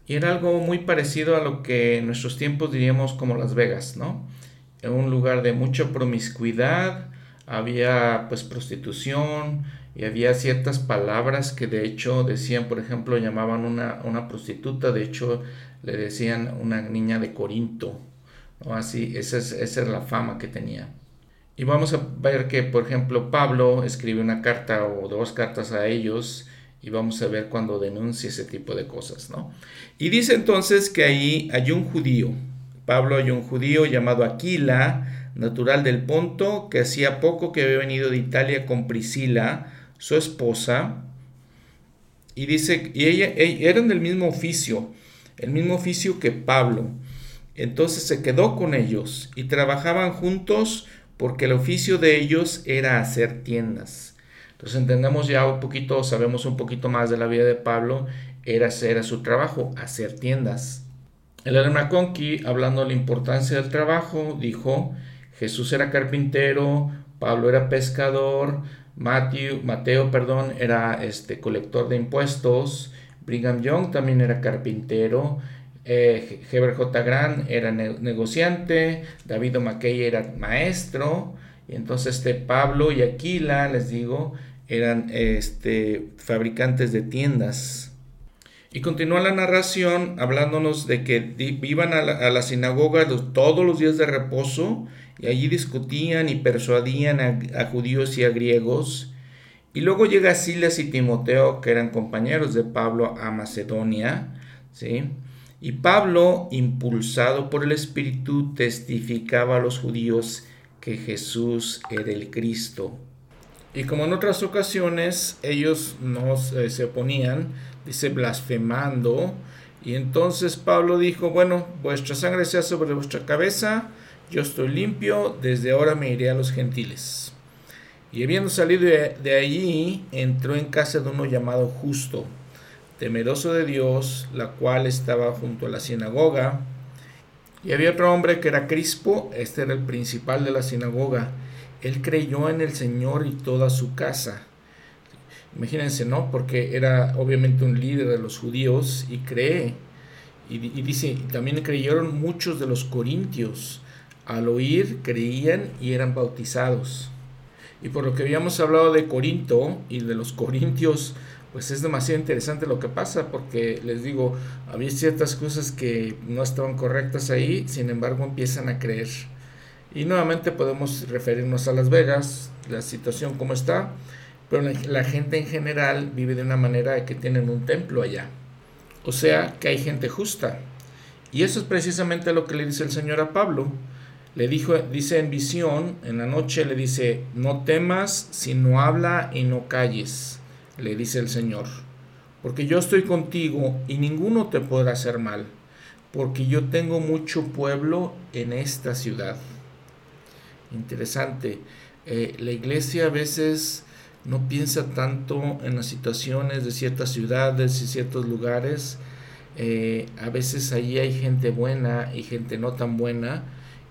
Y era algo muy parecido a lo que en nuestros tiempos diríamos como Las Vegas, ¿no? Era un lugar de mucha promiscuidad, había pues prostitución y había ciertas palabras que de hecho decían, por ejemplo, llamaban una, una prostituta, de hecho le decían una niña de Corinto, ¿no? Así, esa es, esa es la fama que tenía. Y vamos a ver que, por ejemplo, Pablo escribe una carta o dos cartas a ellos y vamos a ver cuando denuncia ese tipo de cosas, ¿no? Y dice entonces que ahí hay un judío, Pablo hay un judío llamado Aquila, natural del Ponto, que hacía poco que había venido de Italia con Priscila, su esposa, y dice, y ella, ella eran del mismo oficio, el mismo oficio que Pablo. Entonces se quedó con ellos y trabajaban juntos porque el oficio de ellos era hacer tiendas. Entonces entendemos ya un poquito, sabemos un poquito más de la vida de Pablo, era hacer su trabajo, hacer tiendas. El Conqui, hablando de la importancia del trabajo, dijo, Jesús era carpintero, Pablo era pescador, Mateo, Mateo perdón, era este, colector de impuestos, Brigham Young también era carpintero, eh, Heber J. Grant era negociante, David O'Mackey era maestro Y entonces este Pablo y Aquila, les digo, eran este, fabricantes de tiendas. Y continúa la narración hablándonos de que iban a la, sinagoga todos los días de reposo y allí discutían y persuadían a, judíos y a griegos. Y luego llega Silas y Timoteo, que eran compañeros de Pablo, a Macedonia. ¿sí? Y Pablo, impulsado por el Espíritu, testificaba a los judíos que Jesús era el Cristo. Y como en otras ocasiones, ellos no eh, se oponían, dice blasfemando. Y entonces Pablo dijo, bueno, vuestra sangre sea sobre vuestra cabeza, yo estoy limpio, desde ahora me iré a los gentiles. Y habiendo salido de allí, entró en casa de uno llamado justo, temeroso de Dios, la cual estaba junto a la sinagoga. Y había otro hombre que era Crispo, este era el principal de la sinagoga. Él creyó en el Señor y toda su casa. Imagínense, ¿no? Porque era obviamente un líder de los judíos y cree. Y, dice, también creyeron muchos de los corintios. Al oír, creían y eran bautizados. Y por lo que habíamos hablado de Corinto y de los corintios, pues es demasiado interesante lo que pasa, porque les digo, había ciertas cosas que no estaban correctas ahí, sin embargo empiezan a creer. Y nuevamente podemos referirnos a Las Vegas, la situación como está, pero la gente en general vive de una manera que tienen un templo allá. O sea, que hay gente justa. Y eso es precisamente lo que le dice el Señor a Pablo. Le dijo, dice en visión, en la noche le dice, no temas, sino habla y no calles, le dice el Señor, porque yo estoy contigo y ninguno te podrá hacer mal, porque yo tengo mucho pueblo en esta ciudad. Interesante. Eh, la iglesia a veces no piensa tanto en las situaciones de ciertas ciudades y ciertos lugares. Eh, a veces ahí hay gente buena y gente no tan buena.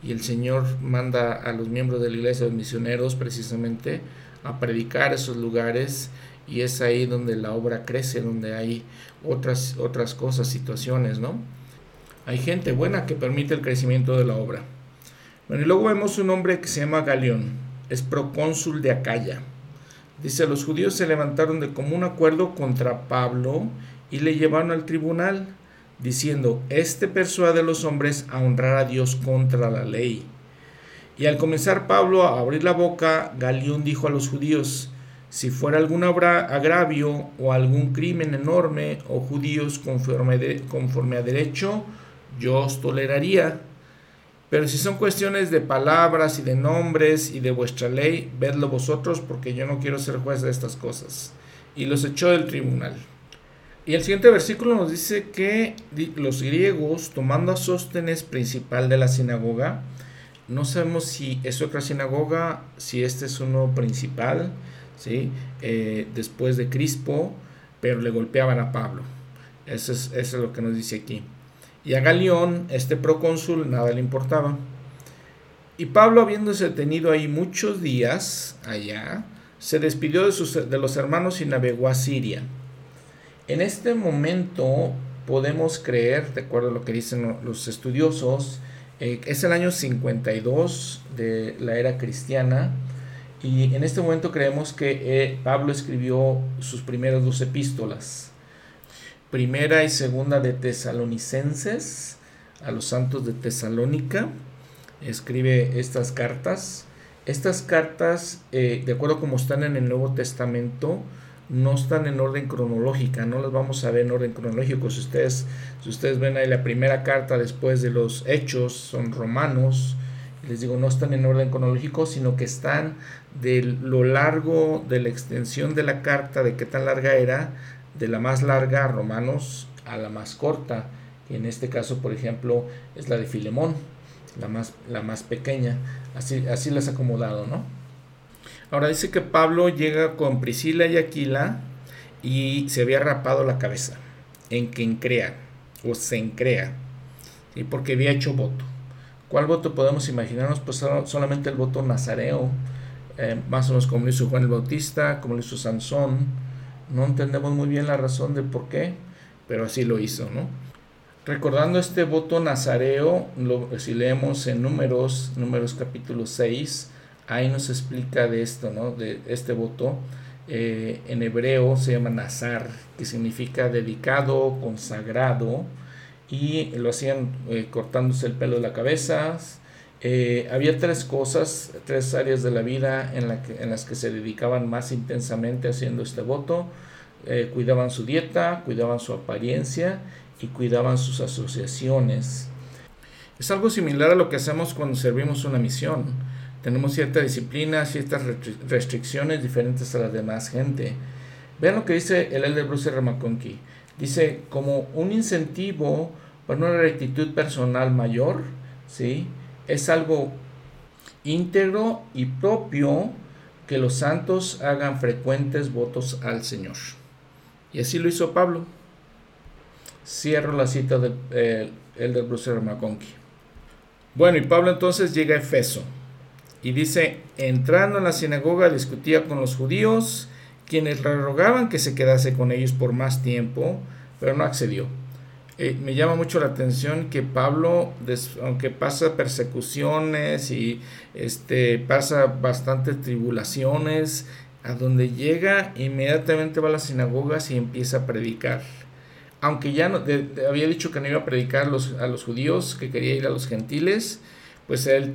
Y el Señor manda a los miembros de la iglesia, los misioneros precisamente, a predicar esos lugares. Y es ahí donde la obra crece, donde hay otras, otras cosas, situaciones, ¿no? Hay gente buena que permite el crecimiento de la obra. Bueno, y luego vemos un hombre que se llama Galeón, es procónsul de Acaya. Dice, los judíos se levantaron de común acuerdo contra Pablo y le llevaron al tribunal, diciendo, este persuade a los hombres a honrar a Dios contra la ley. Y al comenzar Pablo a abrir la boca, Galeón dijo a los judíos, si fuera algún agravio o algún crimen enorme o judíos conforme, conforme a derecho, yo os toleraría pero si son cuestiones de palabras y de nombres y de vuestra ley, vedlo vosotros, porque yo no quiero ser juez de estas cosas. Y los echó del tribunal. Y el siguiente versículo nos dice que los griegos, tomando a Sóstenes principal de la sinagoga, no sabemos si es otra sinagoga, si este es uno principal, ¿sí? Eh, después de Crispo, pero le golpeaban a Pablo. Eso es, es lo que nos dice aquí. Y a Galión, este procónsul, nada le importaba. Y Pablo, habiéndose tenido ahí muchos días allá, se despidió de, sus, de los hermanos y navegó a Siria. En este momento podemos creer, de acuerdo a lo que dicen los estudiosos, eh, es el año 52 de la era cristiana y en este momento creemos que eh, Pablo escribió sus primeras dos epístolas primera y segunda de Tesalonicenses a los santos de Tesalónica. Escribe estas cartas. Estas cartas, eh, de acuerdo como están en el Nuevo Testamento, no están en orden cronológica, no las vamos a ver en orden cronológico. Si ustedes, si ustedes ven ahí la primera carta después de los hechos, son romanos, les digo, no están en orden cronológico, sino que están de lo largo de la extensión de la carta, de qué tan larga era, de la más larga, Romanos, a la más corta, que en este caso, por ejemplo, es la de Filemón, la más, la más pequeña. Así, así las ha acomodado, ¿no? Ahora dice que Pablo llega con Priscila y Aquila y se había rapado la cabeza en quien crea o se encrea, ¿sí? porque había hecho voto. ¿Cuál voto podemos imaginarnos? Pues solamente el voto nazareo, eh, más o menos como lo hizo Juan el Bautista, como lo hizo Sansón, no entendemos muy bien la razón de por qué, pero así lo hizo, ¿no? Recordando este voto nazareo, si leemos en números, números capítulo 6, ahí nos explica de esto, ¿no? De este voto. Eh, en hebreo se llama Nazar, que significa dedicado, consagrado, y lo hacían eh, cortándose el pelo de la cabeza. Eh, había tres cosas, tres áreas de la vida en, la que, en las que se dedicaban más intensamente haciendo este voto. cuidaban su dieta, cuidaban su apariencia y cuidaban sus asociaciones. Es algo similar a lo que hacemos cuando servimos una misión tenemos cierta disciplina, ciertas restricciones diferentes a las demás gente. Vean lo que dice el elder Bruce R. Dice, como un incentivo para una rectitud personal mayor, ¿sí? es algo íntegro y propio que los santos hagan frecuentes votos al Señor. Y así lo hizo Pablo. Cierro la cita del de, elder Bruce R. McConkie. Bueno, y Pablo entonces llega a Efeso. Y dice, entrando en la sinagoga discutía con los judíos, quienes le rogaban que se quedase con ellos por más tiempo, pero no accedió. Eh, me llama mucho la atención que Pablo, aunque pasa persecuciones y este, pasa bastantes tribulaciones, a donde llega inmediatamente va a las sinagogas y empieza a predicar. Aunque ya no, había dicho que no iba a predicar a los judíos, que quería ir a los gentiles, pues él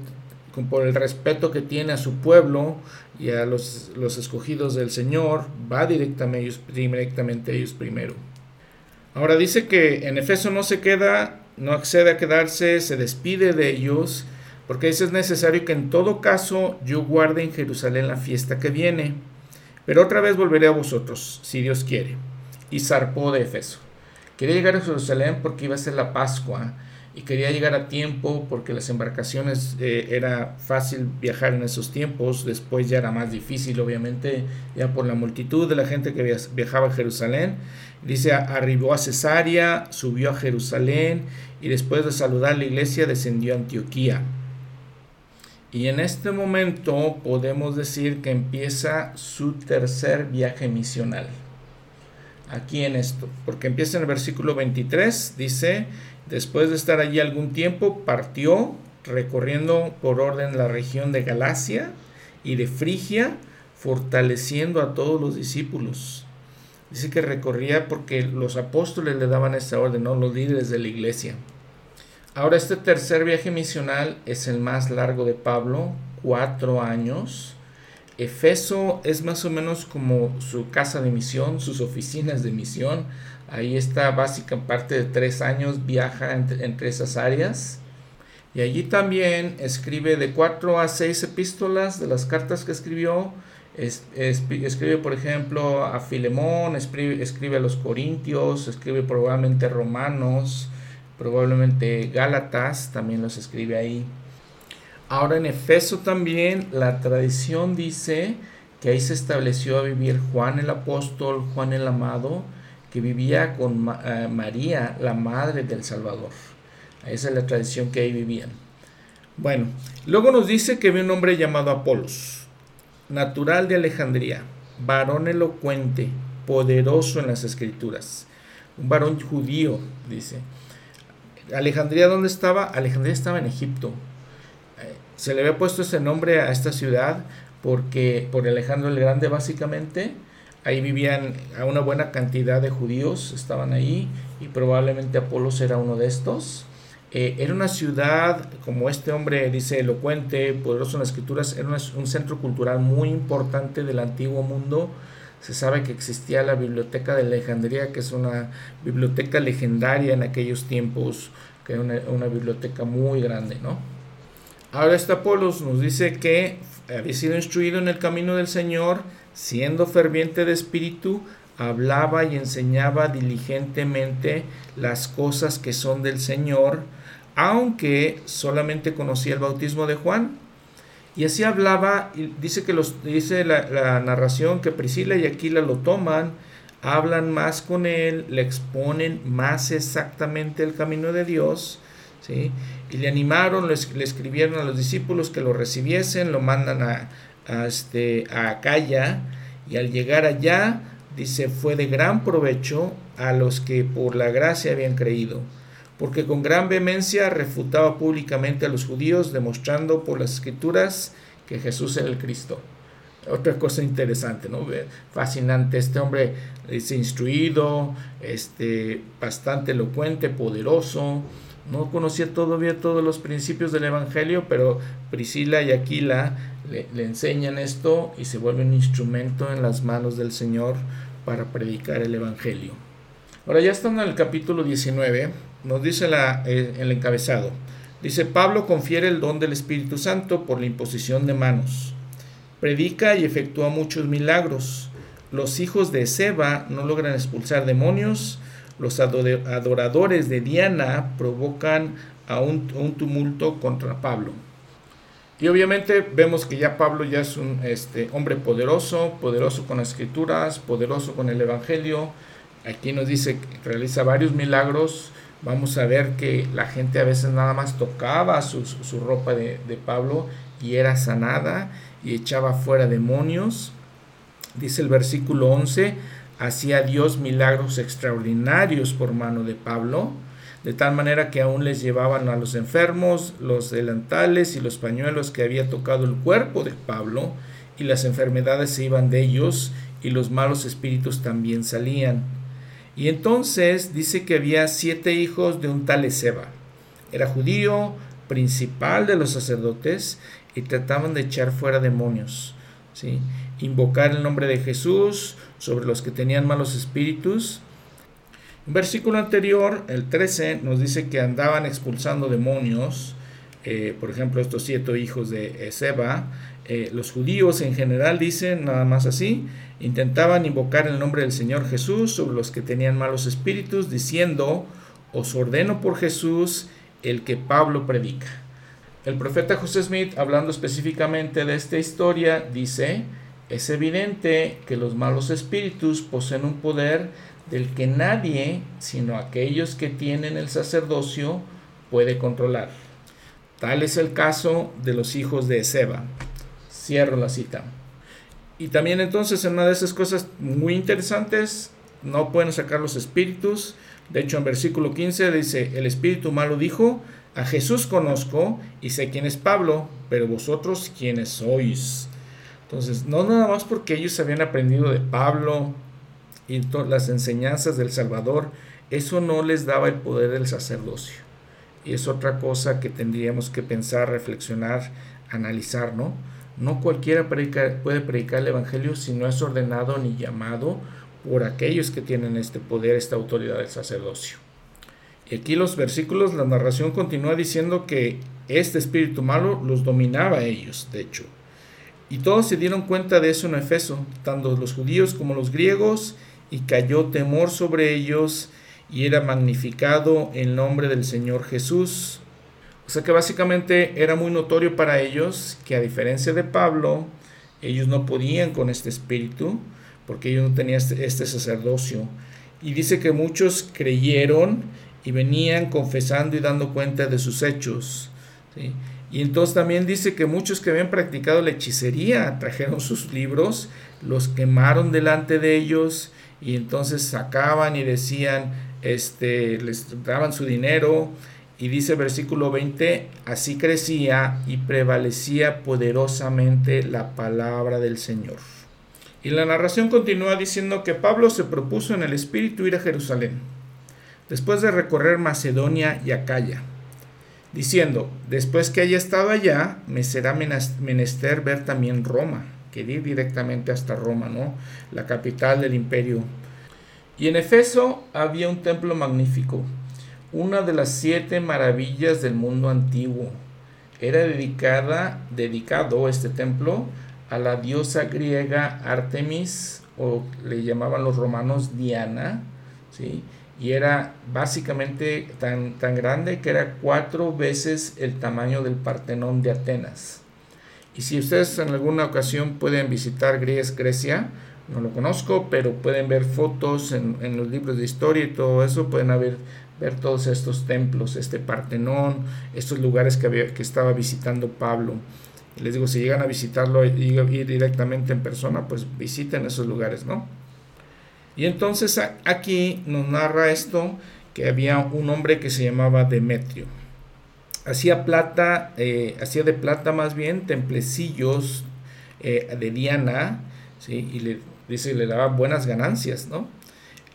por el respeto que tiene a su pueblo y a los, los escogidos del Señor, va directamente directamente a ellos primero. Ahora dice que en Efeso no se queda, no accede a quedarse, se despide de ellos, porque dice es necesario que en todo caso yo guarde en Jerusalén la fiesta que viene, pero otra vez volveré a vosotros, si Dios quiere. Y zarpó de Efeso. Quería llegar a Jerusalén porque iba a ser la Pascua y quería llegar a tiempo porque las embarcaciones eh, era fácil viajar en esos tiempos, después ya era más difícil obviamente, ya por la multitud de la gente que viajaba a Jerusalén. Dice, arribó a Cesarea, subió a Jerusalén y después de saludar la iglesia descendió a Antioquía. Y en este momento podemos decir que empieza su tercer viaje misional. Aquí en esto, porque empieza en el versículo 23, dice, Después de estar allí algún tiempo, partió recorriendo por orden la región de Galacia y de Frigia, fortaleciendo a todos los discípulos. Dice que recorría porque los apóstoles le daban esta orden, no los líderes de la iglesia. Ahora este tercer viaje misional es el más largo de Pablo, cuatro años. Efeso es más o menos como su casa de misión, sus oficinas de misión. Ahí está básica parte de tres años, viaja entre, esas áreas. Y allí también escribe de cuatro a seis epístolas de las cartas que escribió. escribe, por ejemplo, a Filemón, escribe, escribe a los Corintios, escribe probablemente Romanos, probablemente Gálatas, también los escribe ahí. Ahora en Efeso también la tradición dice que ahí se estableció a vivir Juan el apóstol, Juan el amado, que vivía con eh, María, la madre del Salvador. Esa es la tradición que ahí vivían. Bueno, luego nos dice que había un hombre llamado Apolos, natural de Alejandría, varón elocuente, poderoso en las escrituras, un varón judío, dice. Alejandría, ¿dónde estaba? Alejandría estaba en Egipto. Eh, se le había puesto ese nombre a esta ciudad porque por Alejandro el Grande básicamente, Ahí vivían a una buena cantidad de judíos, estaban ahí y probablemente Apolos era uno de estos. Eh, era una ciudad, como este hombre dice, elocuente, poderoso en las escrituras, era un centro cultural muy importante del antiguo mundo. Se sabe que existía la biblioteca de Alejandría, que es una biblioteca legendaria en aquellos tiempos, que era una, una biblioteca muy grande, ¿no? Ahora este Apolos nos dice que había sido instruido en el camino del Señor, siendo ferviente de espíritu, hablaba y enseñaba diligentemente las cosas que son del Señor, aunque solamente conocía el bautismo de Juan. Y así hablaba, y dice que los, dice la, narración que Priscila y Aquila lo toman, hablan más con él, le exponen más exactamente el camino de Dios, ¿sí? y le animaron, le, escribieron a los discípulos que lo recibiesen, lo mandan a, este, a Acaya y al llegar allá, dice, fue de gran provecho a los que por la gracia habían creído, porque con gran vehemencia refutaba públicamente a los judíos, demostrando por las escrituras que Jesús era el Cristo. Otra cosa interesante, ¿no? Fascinante. Este hombre es instruido, este, bastante elocuente, poderoso. No conocía todavía todos los principios del Evangelio, pero Priscila y Aquila le, enseñan esto y se vuelve un instrumento en las manos del Señor para predicar el Evangelio. Ahora ya estando en el capítulo 19, nos dice la, eh, el encabezado. Dice, Pablo confiere el don del Espíritu Santo por la imposición de manos. Predica y efectúa muchos milagros. Los hijos de Seba no logran expulsar demonios. Los adoradores de Diana provocan a un, tumulto contra Pablo. Y obviamente vemos que ya Pablo ya es un este, hombre poderoso, poderoso con las escrituras, poderoso con el Evangelio. Aquí nos dice que realiza varios milagros. Vamos a ver que la gente a veces nada más tocaba su, su ropa de, de Pablo y era sanada y echaba fuera demonios. Dice el versículo 11, hacía Dios milagros extraordinarios por mano de Pablo de tal manera que aún les llevaban a los enfermos los delantales y los pañuelos que había tocado el cuerpo de Pablo, y las enfermedades se iban de ellos, y los malos espíritus también salían. Y entonces dice que había siete hijos de un tal Ezeba. Era judío, principal de los sacerdotes, y trataban de echar fuera demonios. ¿sí? Invocar el nombre de Jesús sobre los que tenían malos espíritus un versículo anterior, el 13, nos dice que andaban expulsando demonios, eh, por ejemplo, estos siete hijos de Seba. Eh, los judíos en general dicen nada más así, intentaban invocar el nombre del Señor Jesús sobre los que tenían malos espíritus, diciendo, os ordeno por Jesús el que Pablo predica. El profeta José Smith, hablando específicamente de esta historia, dice, es evidente que los malos espíritus poseen un poder del que nadie, sino aquellos que tienen el sacerdocio, puede controlar. Tal es el caso de los hijos de Seba. Cierro la cita. Y también entonces en una de esas cosas muy interesantes, no pueden sacar los espíritus. De hecho, en versículo 15 dice, el espíritu malo dijo, a Jesús conozco y sé quién es Pablo, pero vosotros quiénes sois. Entonces, no nada más porque ellos habían aprendido de Pablo, y las enseñanzas del Salvador, eso no les daba el poder del sacerdocio. Y es otra cosa que tendríamos que pensar, reflexionar, analizar, ¿no? No cualquiera puede predicar el Evangelio si no es ordenado ni llamado por aquellos que tienen este poder, esta autoridad del sacerdocio. Y aquí los versículos, la narración continúa diciendo que este espíritu malo los dominaba a ellos, de hecho. Y todos se dieron cuenta de eso en Efeso, tanto los judíos como los griegos, y cayó temor sobre ellos y era magnificado el nombre del Señor Jesús. O sea que básicamente era muy notorio para ellos que a diferencia de Pablo, ellos no podían con este espíritu, porque ellos no tenían este, este sacerdocio. Y dice que muchos creyeron y venían confesando y dando cuenta de sus hechos. Y entonces también dice que muchos que habían practicado la hechicería trajeron sus libros, los quemaron delante de ellos y entonces sacaban y decían, este, les daban su dinero y dice versículo 20, así crecía y prevalecía poderosamente la palabra del Señor. Y la narración continúa diciendo que Pablo se propuso en el espíritu ir a Jerusalén, después de recorrer Macedonia y Acaya, diciendo, después que haya estado allá, me será menester ver también Roma que ir directamente hasta Roma, ¿no? La capital del imperio. Y en Efeso había un templo magnífico, una de las siete maravillas del mundo antiguo. Era dedicada, dedicado este templo a la diosa griega Artemis, o le llamaban los romanos Diana, ¿sí? Y era básicamente tan, tan grande que era cuatro veces el tamaño del Partenón de Atenas. Y si ustedes en alguna ocasión pueden visitar Grecia, no lo conozco, pero pueden ver fotos en, los libros de historia y todo eso, pueden ver, ver todos estos templos, este Partenón, estos lugares que, había, que estaba visitando Pablo. Les digo, si llegan a visitarlo y ir directamente en persona, pues visiten esos lugares, ¿no? Y entonces aquí nos narra esto, que había un hombre que se llamaba Demetrio. hacía plata, eh, hacía de plata más bien templecillos eh, de Diana, ¿sí? y le dice, le daba buenas ganancias, ¿no?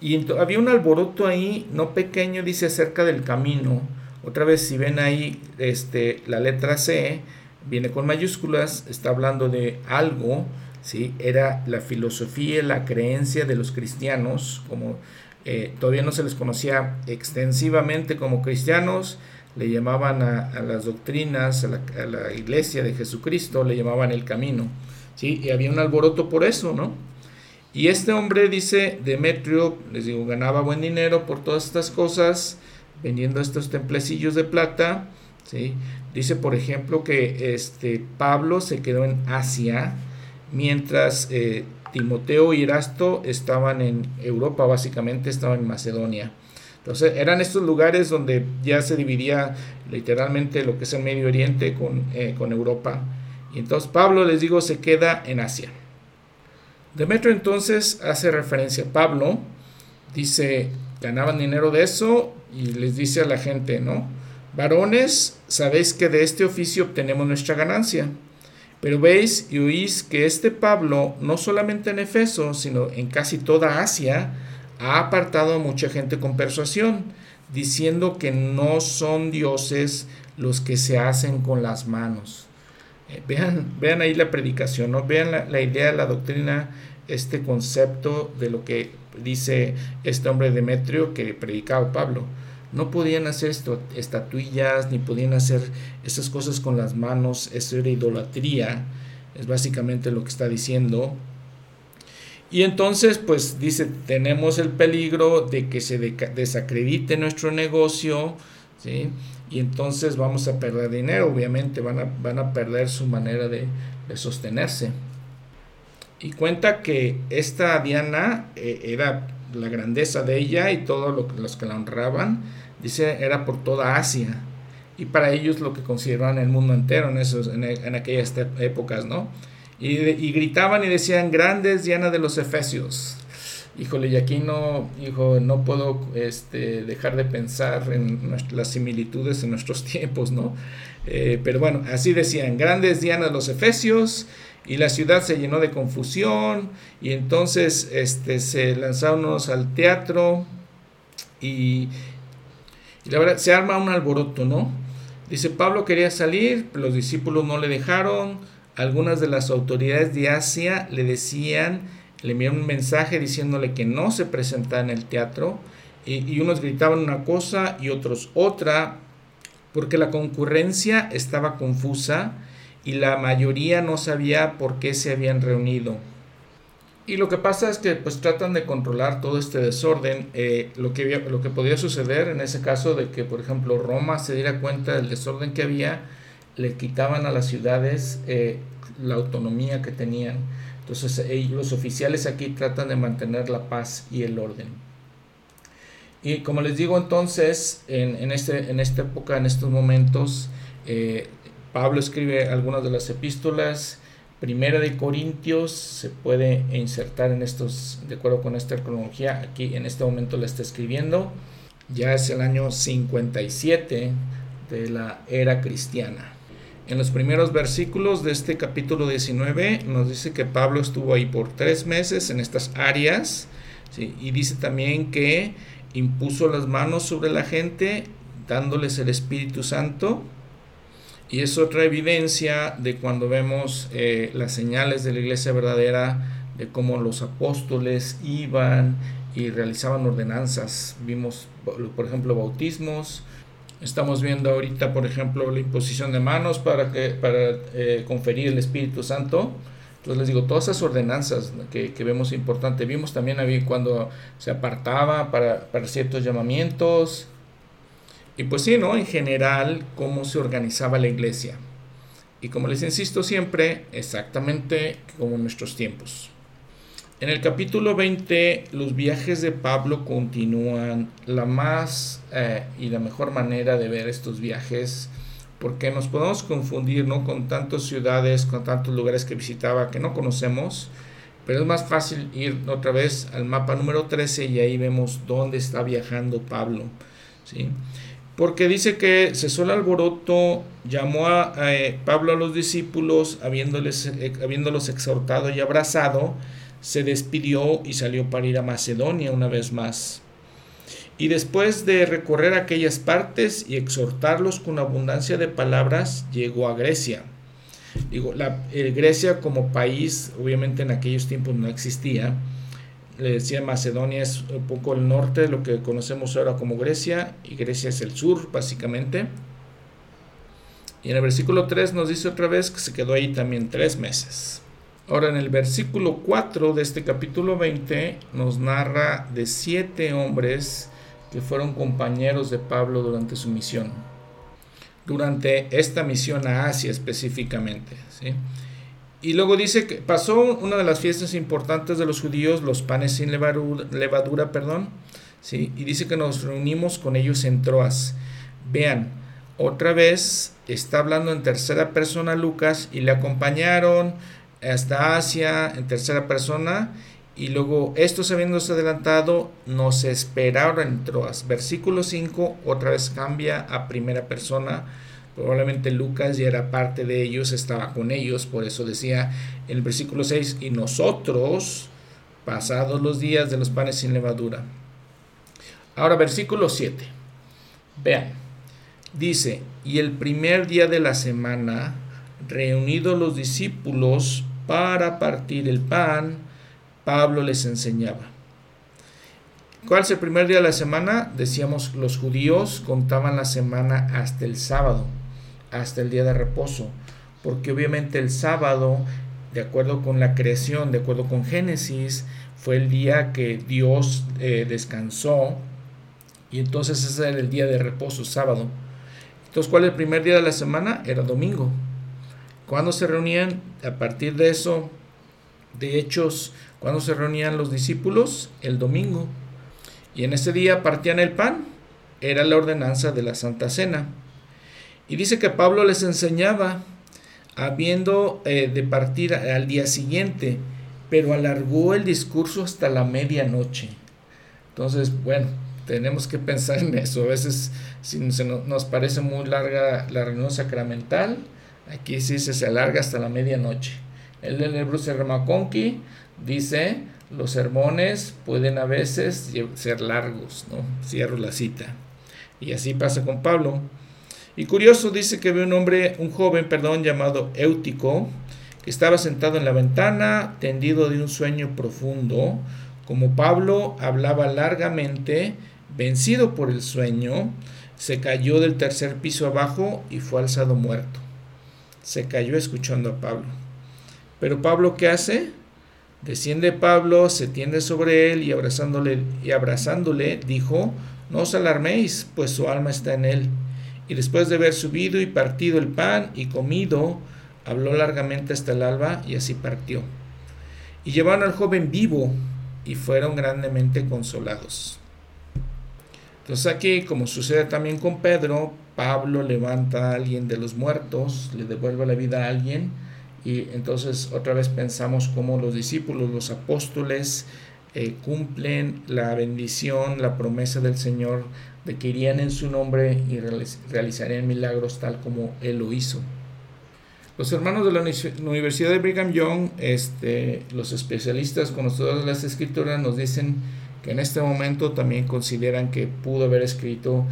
Y había un alboroto ahí, no pequeño, dice acerca del camino. Otra vez, si ven ahí este, la letra C, viene con mayúsculas, está hablando de algo, ¿sí? Era la filosofía, la creencia de los cristianos, como eh, todavía no se les conocía extensivamente como cristianos, le llamaban a, las doctrinas, a la, a la, iglesia de Jesucristo, le llamaban el camino, ¿sí? Y había un alboroto por eso, ¿no? Y este hombre dice, Demetrio, les digo, ganaba buen dinero por todas estas cosas, vendiendo estos templecillos de plata. ¿sí? Dice, por ejemplo, que este, Pablo se quedó en Asia, mientras eh, Timoteo y Erasto estaban en Europa, básicamente estaban en Macedonia. Entonces eran estos lugares donde ya se dividía literalmente lo que es el Medio Oriente con, eh, con Europa. Y entonces Pablo, les digo, se queda en Asia. Demetrio entonces hace referencia a Pablo, dice, ganaban dinero de eso y les dice a la gente, ¿no? Varones, sabéis que de este oficio obtenemos nuestra ganancia. Pero veis y oís que este Pablo, no solamente en Efeso, sino en casi toda Asia, ha apartado a mucha gente con persuasión, diciendo que no son dioses los que se hacen con las manos. Eh, vean, vean ahí la predicación, ¿no? vean la, la, idea, la doctrina, este concepto de lo que dice este hombre Demetrio que predicaba Pablo. No podían hacer estatuillas, ni podían hacer esas cosas con las manos, eso era idolatría, es básicamente lo que está diciendo. Y entonces, pues dice, tenemos el peligro de que se desacredite nuestro negocio, ¿sí? y entonces vamos a perder dinero, obviamente van a, van a perder su manera de, sostenerse. Y cuenta que esta Diana eh, era la grandeza de ella y todos los que la honraban, dice, era por toda Asia. Y para ellos lo que consideraban el mundo entero en, esos, en, aquellas épocas, ¿no? Y, gritaban y decían, grandes Diana de los Efesios híjole, y aquí no, hijo, no puedo este, dejar de pensar en las similitudes en nuestros tiempos, ¿no? Eh, pero bueno, así decían, grandes dianas los efesios, y la ciudad se llenó de confusión, y entonces este, se lanzaron unos al teatro, y, y la verdad, se arma un alboroto, ¿no? Dice, Pablo quería salir, los discípulos no le dejaron, algunas de las autoridades de Asia le decían, le enviaron un mensaje diciéndole que no se presentara en el teatro y, unos gritaban una cosa y otros otra porque la concurrencia estaba confusa y la mayoría no sabía por qué se habían reunido. Y lo que pasa es que pues tratan de controlar todo este desorden. Eh, lo, que, lo que podría suceder en ese caso de que, por ejemplo, Roma se diera cuenta del desorden que había, le quitaban a las ciudades eh, la autonomía que tenían. Entonces los oficiales aquí tratan de mantener la paz y el orden. Y como les digo entonces, en, este, en esta época, en estos momentos, eh, Pablo escribe algunas de las epístolas. Primera de Corintios se puede insertar en estos, de acuerdo con esta cronología, aquí en este momento la está escribiendo. Ya es el año 57 de la era cristiana. En los primeros versículos de este capítulo 19 nos dice que Pablo estuvo ahí por tres meses en estas áreas y dice también que impuso las manos sobre la gente dándoles el Espíritu Santo y es otra evidencia de cuando vemos eh, las señales de la iglesia verdadera de cómo los apóstoles iban y realizaban ordenanzas. Vimos, por ejemplo, bautismos, Estamos viendo ahorita, por ejemplo, la imposición de manos para, que, para eh, conferir el Espíritu Santo. Entonces les digo, todas esas ordenanzas que, que vemos importante. Vimos también cuando se apartaba para, para ciertos llamamientos. Y pues sí, ¿no? En general, cómo se organizaba la iglesia. Y como les insisto siempre, exactamente como en nuestros tiempos. En el capítulo 20 los viajes de Pablo continúan. La más eh, y la mejor manera de ver estos viajes, porque nos podemos confundir ¿no? con tantas ciudades, con tantos lugares que visitaba que no conocemos, pero es más fácil ir otra vez al mapa número 13 y ahí vemos dónde está viajando Pablo. ¿sí? Porque dice que cesó el alboroto, llamó a, eh, Pablo a los discípulos, habiéndoles, eh, habiéndolos exhortado y abrazado, se despidió y salió para ir a Macedonia una vez más. Y después de recorrer aquellas partes y exhortarlos con abundancia de palabras, llegó a Grecia. Digo, la, eh, Grecia como país, obviamente en aquellos tiempos no existía. Le decía Macedonia es un poco el norte lo que conocemos ahora como Grecia, y Grecia es el sur, básicamente. Y en el versículo 3 nos dice otra vez que se quedó ahí también tres meses. Ahora en el versículo 4 de este capítulo 20 nos narra de siete hombres que fueron compañeros de Pablo durante su misión, durante esta misión a Asia específicamente. Y luego dice que pasó una de las fiestas importantes de los judíos, los panes sin levadura, perdón, ¿sí? y dice que nos reunimos con ellos en Troas. Vean, otra vez está hablando en tercera persona Lucas y le acompañaron hasta Asia en tercera persona y luego, estos habiéndose adelantado, nos esperaron en Troas. Versículo 5, otra vez cambia a primera persona. Probablemente Lucas ya era parte de ellos, estaba con ellos, por eso decía en el versículo 6, y nosotros, pasados los días de los panes sin levadura. Ahora, versículo 7. Vean, dice, y el primer día de la semana, reunidos los discípulos para partir el pan, Pablo les enseñaba. ¿Cuál es el primer día de la semana? Decíamos, los judíos contaban la semana hasta el sábado, hasta el día de reposo, porque obviamente el sábado, de acuerdo con la creación, de acuerdo con Génesis, fue el día que Dios eh, descansó, y entonces ese era el día de reposo, sábado. Entonces, ¿cuál es el primer día de la semana? Era domingo. Cuando se reunían? A partir de eso, de Hechos cuando se reunían los discípulos? El domingo. Y en ese día partían el pan. Era la ordenanza de la Santa Cena. Y dice que Pablo les enseñaba, habiendo eh, de partir al día siguiente, pero alargó el discurso hasta la medianoche. Entonces, bueno, tenemos que pensar en eso. A veces si se nos parece muy larga la reunión sacramental, aquí sí se alarga hasta la medianoche. El del Bruce Ramaconqui Dice, los sermones pueden a veces ser largos, ¿no? Cierro la cita. Y así pasa con Pablo. Y curioso dice que ve un hombre, un joven, perdón, llamado Éutico, que estaba sentado en la ventana, tendido de un sueño profundo. Como Pablo hablaba largamente, vencido por el sueño, se cayó del tercer piso abajo y fue alzado muerto. Se cayó escuchando a Pablo. Pero Pablo, ¿qué hace? Desciende Pablo, se tiende sobre él y abrazándole, y abrazándole dijo, no os alarméis, pues su alma está en él. Y después de haber subido y partido el pan y comido, habló largamente hasta el alba y así partió. Y llevaron al joven vivo y fueron grandemente consolados. Entonces aquí, como sucede también con Pedro, Pablo levanta a alguien de los muertos, le devuelve la vida a alguien, y entonces otra vez pensamos cómo los discípulos, los apóstoles, eh, cumplen la bendición, la promesa del Señor de que irían en su nombre y realizarían milagros tal como Él lo hizo. Los hermanos de la Universidad de Brigham Young, este, los especialistas conocedores de las escrituras, nos dicen que en este momento también consideran que pudo haber escrito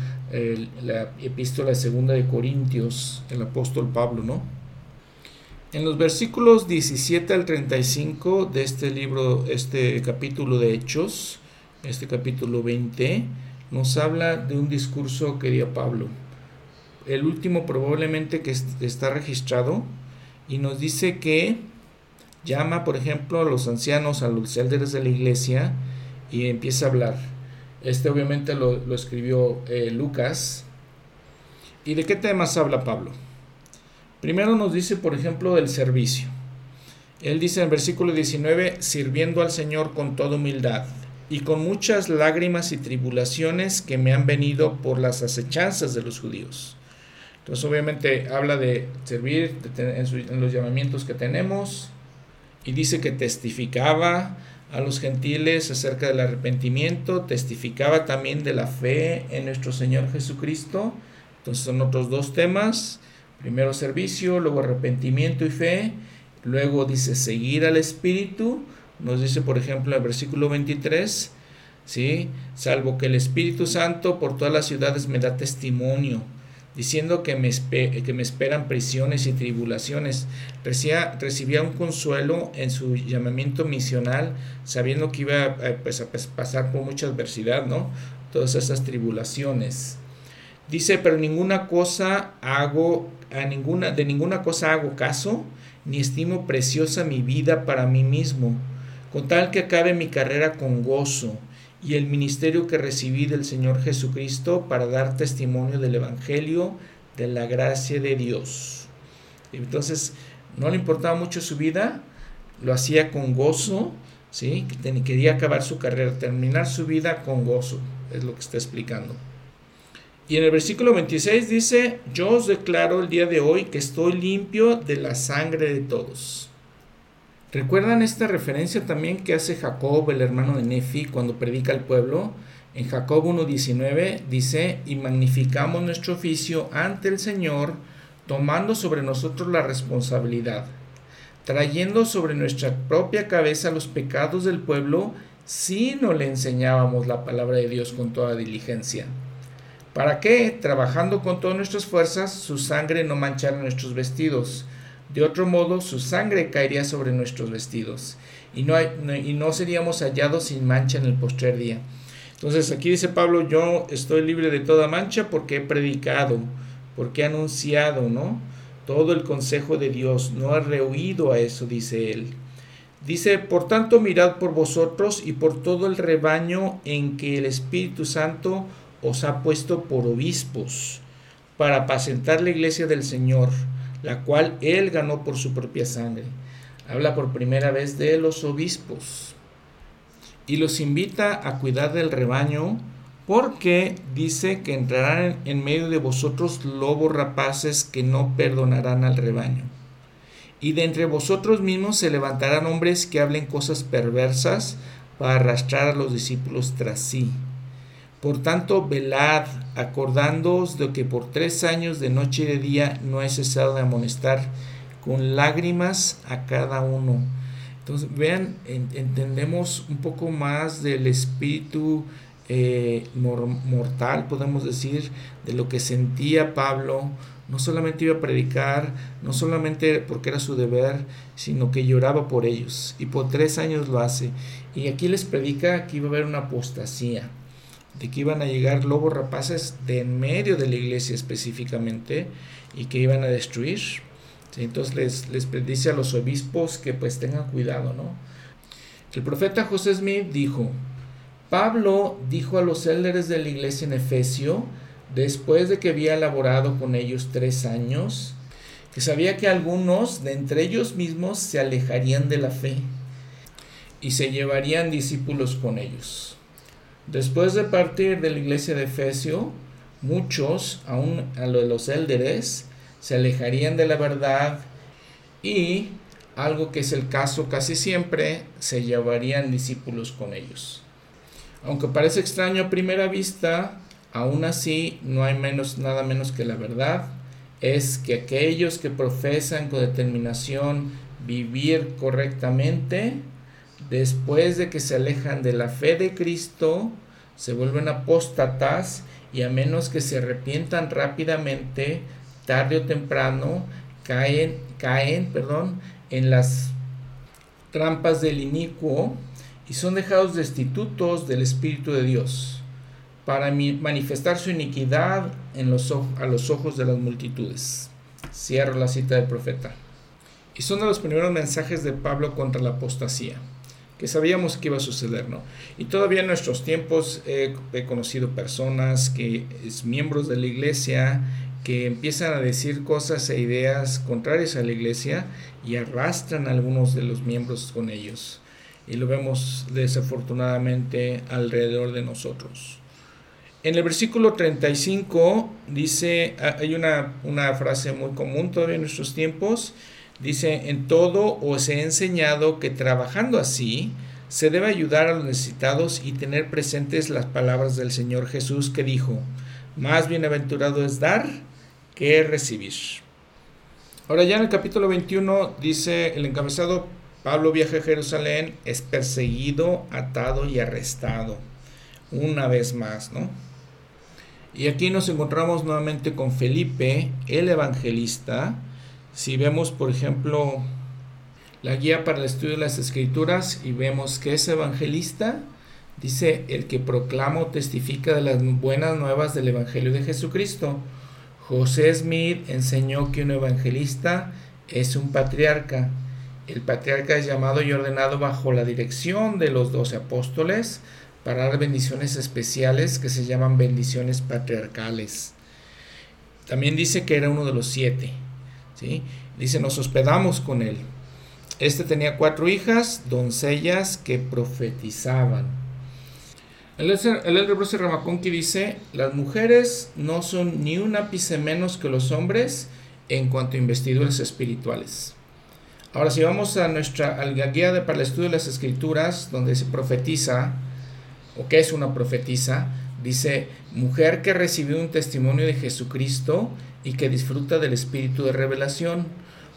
la epístola segunda de Corintios, el apóstol Pablo, ¿no? En los versículos 17 al 35 de este libro, este capítulo de Hechos, este capítulo 20, nos habla de un discurso que dio Pablo. El último probablemente que está registrado y nos dice que llama, por ejemplo, a los ancianos, a los líderes de la iglesia y empieza a hablar. Este obviamente lo, escribió eh, Lucas. ¿Y de qué temas habla Pablo? Primero nos dice, por ejemplo, del servicio. Él dice en el versículo 19, sirviendo al Señor con toda humildad y con muchas lágrimas y tribulaciones que me han venido por las acechanzas de los judíos. Entonces obviamente habla de servir en, los llamamientos que tenemos y dice que testificaba a los gentiles acerca del arrepentimiento, testificaba también de la fe en nuestro Señor Jesucristo. Entonces son otros dos temas. Primero servicio, luego arrepentimiento y fe. Luego dice seguir al Espíritu. Nos dice, por ejemplo, el versículo 23, ¿sí? Salvo que el Espíritu Santo por todas las ciudades me da testimonio diciendo que me, que me esperan prisiones y tribulaciones. Recibía, recibía, un consuelo en su llamamiento misional, sabiendo que iba a, pues, a pasar por mucha adversidad, ¿no? Todas esas tribulaciones. Dice, pero ninguna cosa hago, a ninguna, de ninguna cosa hago caso, ni estimo preciosa mi vida para mí mismo, con tal que acabe mi carrera con gozo y el ministerio que recibí del Señor Jesucristo para dar testimonio del Evangelio de la gracia de Dios. Entonces, no le importaba mucho su vida, lo hacía con gozo, ¿sí? quería acabar su carrera, terminar su vida con gozo, es lo que está explicando. Y en el versículo 26 dice, yo os declaro el día de hoy que estoy limpio de la sangre de todos. ¿Recuerdan esta referencia también que hace Jacob, el hermano de Nefi, cuando predica al pueblo? En Jacob 1.19 dice, y magnificamos nuestro oficio ante el Señor, tomando sobre nosotros la responsabilidad, trayendo sobre nuestra propia cabeza los pecados del pueblo, si no le enseñábamos la palabra de Dios con toda diligencia. ¿Para qué? Trabajando con todas nuestras fuerzas, su sangre no manchara nuestros vestidos de otro modo, su sangre caería sobre nuestros vestidos y no, y no seríamos hallados sin mancha en el postrer día. Entonces aquí dice Pablo, yo estoy libre de toda mancha porque he predicado, porque he anunciado, ¿no? Todo el consejo de Dios, no he rehuido a eso, dice él. Dice, por tanto, mirad por vosotros y por todo el rebaño en que el Espíritu Santo os ha puesto por obispos, para apacentar la iglesia del Señor la cual él ganó por su propia sangre. Habla por primera vez de los obispos y los invita a cuidar del rebaño porque dice que entrarán en medio de vosotros lobos rapaces que no perdonarán al rebaño. Y de entre vosotros mismos se levantarán hombres que hablen cosas perversas para arrastrar a los discípulos tras sí. Por tanto, velad, acordándoos de que por tres años de noche y de día no he cesado de amonestar con lágrimas a cada uno. Entonces, vean, entendemos un poco más del espíritu eh, mortal, podemos decir, de lo que sentía Pablo. No solamente iba a predicar, no solamente porque era su deber, sino que lloraba por ellos. Y por tres años lo hace. Y aquí les predica que iba a haber una apostasía de que iban a llegar lobos rapaces de en medio de la iglesia específicamente y que iban a destruir. Entonces les, les dice a los obispos que pues tengan cuidado, ¿no? El profeta José Smith dijo, Pablo dijo a los élderes de la iglesia en Efesio, después de que había elaborado con ellos tres años, que sabía que algunos de entre ellos mismos se alejarían de la fe y se llevarían discípulos con ellos. Después de partir de la iglesia de Efesio, muchos, aún a los élderes, se alejarían de la verdad y, algo que es el caso casi siempre, se llevarían discípulos con ellos. Aunque parece extraño a primera vista, aún así no hay menos, nada menos que la verdad, es que aquellos que profesan con determinación vivir correctamente, después de que se alejan de la fe de Cristo, se vuelven apóstatas y a menos que se arrepientan rápidamente, tarde o temprano, caen, caen perdón, en las trampas del inicuo y son dejados destitutos del Espíritu de Dios para manifestar su iniquidad en los, a los ojos de las multitudes. Cierro la cita del profeta. Y son de los primeros mensajes de Pablo contra la apostasía que sabíamos que iba a suceder, ¿no? Y todavía en nuestros tiempos he conocido personas que es miembros de la iglesia que empiezan a decir cosas e ideas contrarias a la iglesia y arrastran a algunos de los miembros con ellos. Y lo vemos desafortunadamente alrededor de nosotros. En el versículo 35 dice, hay una, una frase muy común todavía en nuestros tiempos, Dice, en todo os he enseñado que trabajando así, se debe ayudar a los necesitados y tener presentes las palabras del Señor Jesús que dijo, más bienaventurado es dar que recibir. Ahora ya en el capítulo 21 dice el encabezado, Pablo viaja a Jerusalén, es perseguido, atado y arrestado. Una vez más, ¿no? Y aquí nos encontramos nuevamente con Felipe, el evangelista. Si vemos, por ejemplo, la guía para el estudio de las escrituras y vemos que es evangelista, dice el que proclama o testifica de las buenas nuevas del Evangelio de Jesucristo. José Smith enseñó que un evangelista es un patriarca. El patriarca es llamado y ordenado bajo la dirección de los doce apóstoles para dar bendiciones especiales que se llaman bendiciones patriarcales. También dice que era uno de los siete. Dice, nos hospedamos con él. Este tenía cuatro hijas, doncellas que profetizaban. El elder Bruce Ramaconqui dice, las mujeres no son ni un ápice menos que los hombres en cuanto a investiduras espirituales. Ahora, si vamos a nuestra guía de, para el estudio de las escrituras, donde se profetiza, o qué es una profetisa, dice, mujer que recibió un testimonio de Jesucristo y que disfruta del espíritu de revelación.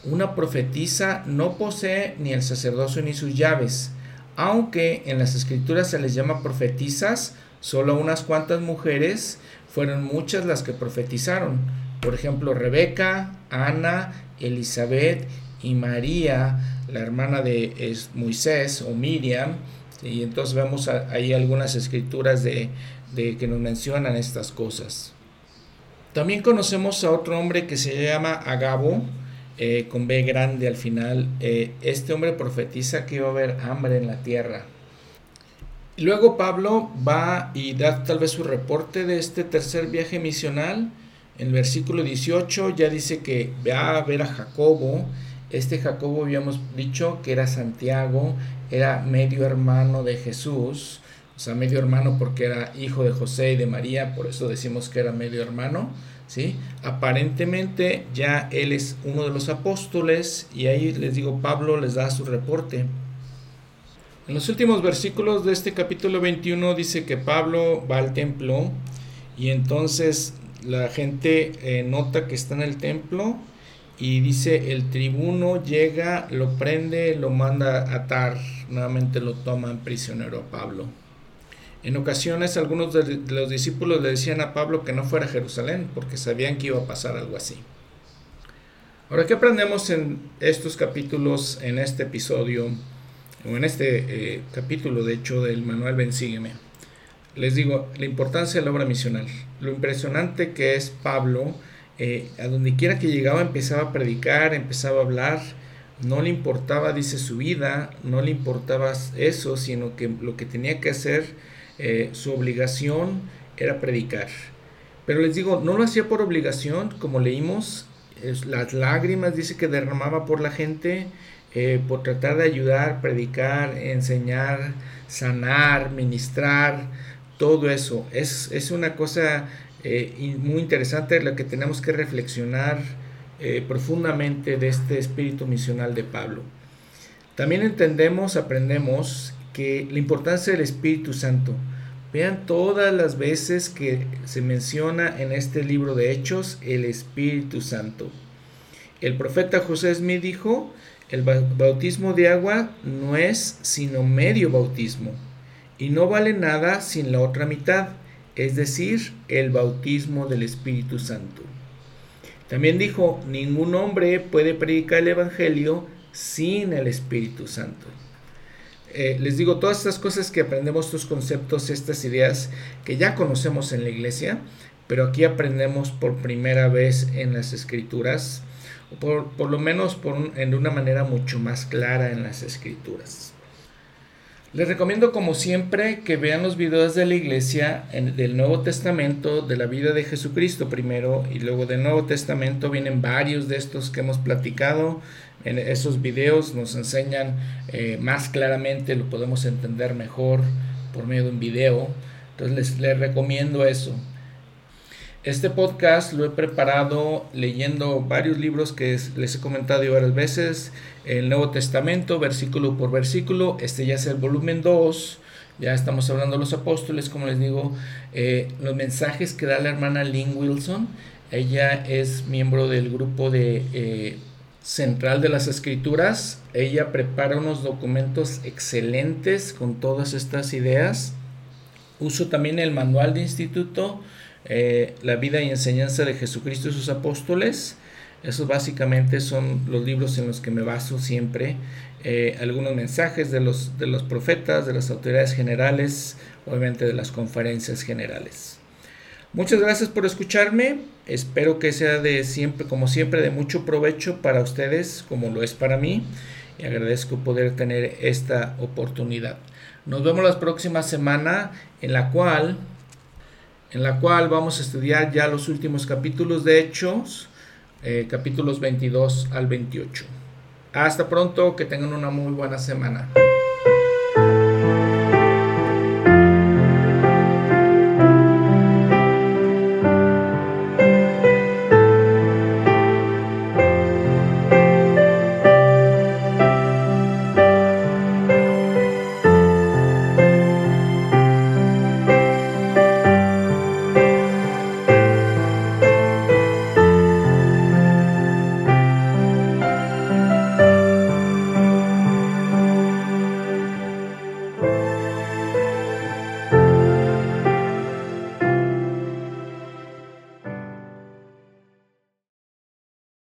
Una profetisa no posee ni el sacerdocio ni sus llaves, aunque en las escrituras se les llama profetisas, solo unas cuantas mujeres fueron muchas las que profetizaron. Por ejemplo, Rebeca, Ana, Elizabeth y María, la hermana de Moisés o Miriam, y entonces vemos ahí algunas escrituras de, que nos mencionan estas cosas. También conocemos a otro hombre que se llama Agabo, eh, con B grande al final. Eh, este hombre profetiza que iba a haber hambre en la tierra. Luego Pablo va y da tal vez su reporte de este tercer viaje misional. En el versículo 18 ya dice que va a ver a Jacobo. Este Jacobo habíamos dicho que era Santiago, era medio hermano de Jesús, o sea, medio hermano porque era hijo de José y de María, por eso decimos que era medio hermano, ¿sí? Aparentemente ya él es uno de los apóstoles y ahí les digo, Pablo les da su reporte. En los últimos versículos de este capítulo 21 dice que Pablo va al templo y entonces la gente eh, nota que está en el templo y dice el tribuno llega, lo prende, lo manda a atar, nuevamente lo toman prisionero a Pablo. En ocasiones algunos de los discípulos le decían a Pablo que no fuera a Jerusalén porque sabían que iba a pasar algo así. Ahora, ¿qué aprendemos en estos capítulos, en este episodio, o en este eh, capítulo, de hecho, del manual Ven Sígueme? Les digo, la importancia de la obra misional, lo impresionante que es Pablo, eh, a donde quiera que llegaba empezaba a predicar, empezaba a hablar, no le importaba, dice, su vida, no le importaba eso, sino que lo que tenía que hacer, eh, su obligación era predicar. Pero les digo, no lo hacía por obligación, como leímos, las lágrimas, dice que derramaba por la gente, eh, por tratar de ayudar, predicar, enseñar, sanar, ministrar, todo eso. Es, es una cosa eh, muy interesante la que tenemos que reflexionar profundamente de este espíritu misional de Pablo. También entendemos, aprendemos que la importancia del Espíritu Santo. Vean todas las veces que se menciona en este libro de Hechos el Espíritu Santo. El profeta José Smith dijo, el bautismo de agua no es sino medio bautismo y no vale nada sin la otra mitad es decir, el bautismo del Espíritu Santo. También dijo, ningún hombre puede predicar el Evangelio sin el Espíritu Santo. Eh, les digo, todas estas cosas que aprendemos, estos conceptos, estas ideas que ya conocemos en la iglesia, pero aquí aprendemos por primera vez en las escrituras, o por, lo menos por en una manera mucho más clara en las escrituras. Les recomiendo como siempre que vean los videos de la iglesia del Nuevo Testamento, de la vida de Jesucristo primero y luego del Nuevo Testamento vienen varios de estos que hemos platicado. En esos videos nos enseñan eh, más claramente, lo podemos entender mejor por medio de un video. Entonces les, les recomiendo eso. Este podcast lo he preparado leyendo varios libros que les he comentado varias veces, el Nuevo Testamento, versículo por versículo. Este ya es el volumen 2. Ya estamos hablando de los apóstoles, como les digo, eh, los mensajes que da la hermana Lynn Wilson. Ella es miembro del grupo de eh, Central de las Escrituras. Ella prepara unos documentos excelentes con todas estas ideas. Uso también el manual de instituto, eh, La vida y enseñanza de Jesucristo y sus apóstoles. Esos básicamente son los libros en los que me baso siempre. Eh, algunos mensajes de los, de los profetas, de las autoridades generales, obviamente de las conferencias generales. Muchas gracias por escucharme. Espero que sea de siempre, como siempre, de mucho provecho para ustedes, como lo es para mí. Y agradezco poder tener esta oportunidad. Nos vemos la próxima semana en la cual en la cual vamos a estudiar ya los últimos capítulos de Hechos eh, capítulos 22 al 28. Hasta pronto, que tengan una muy buena semana.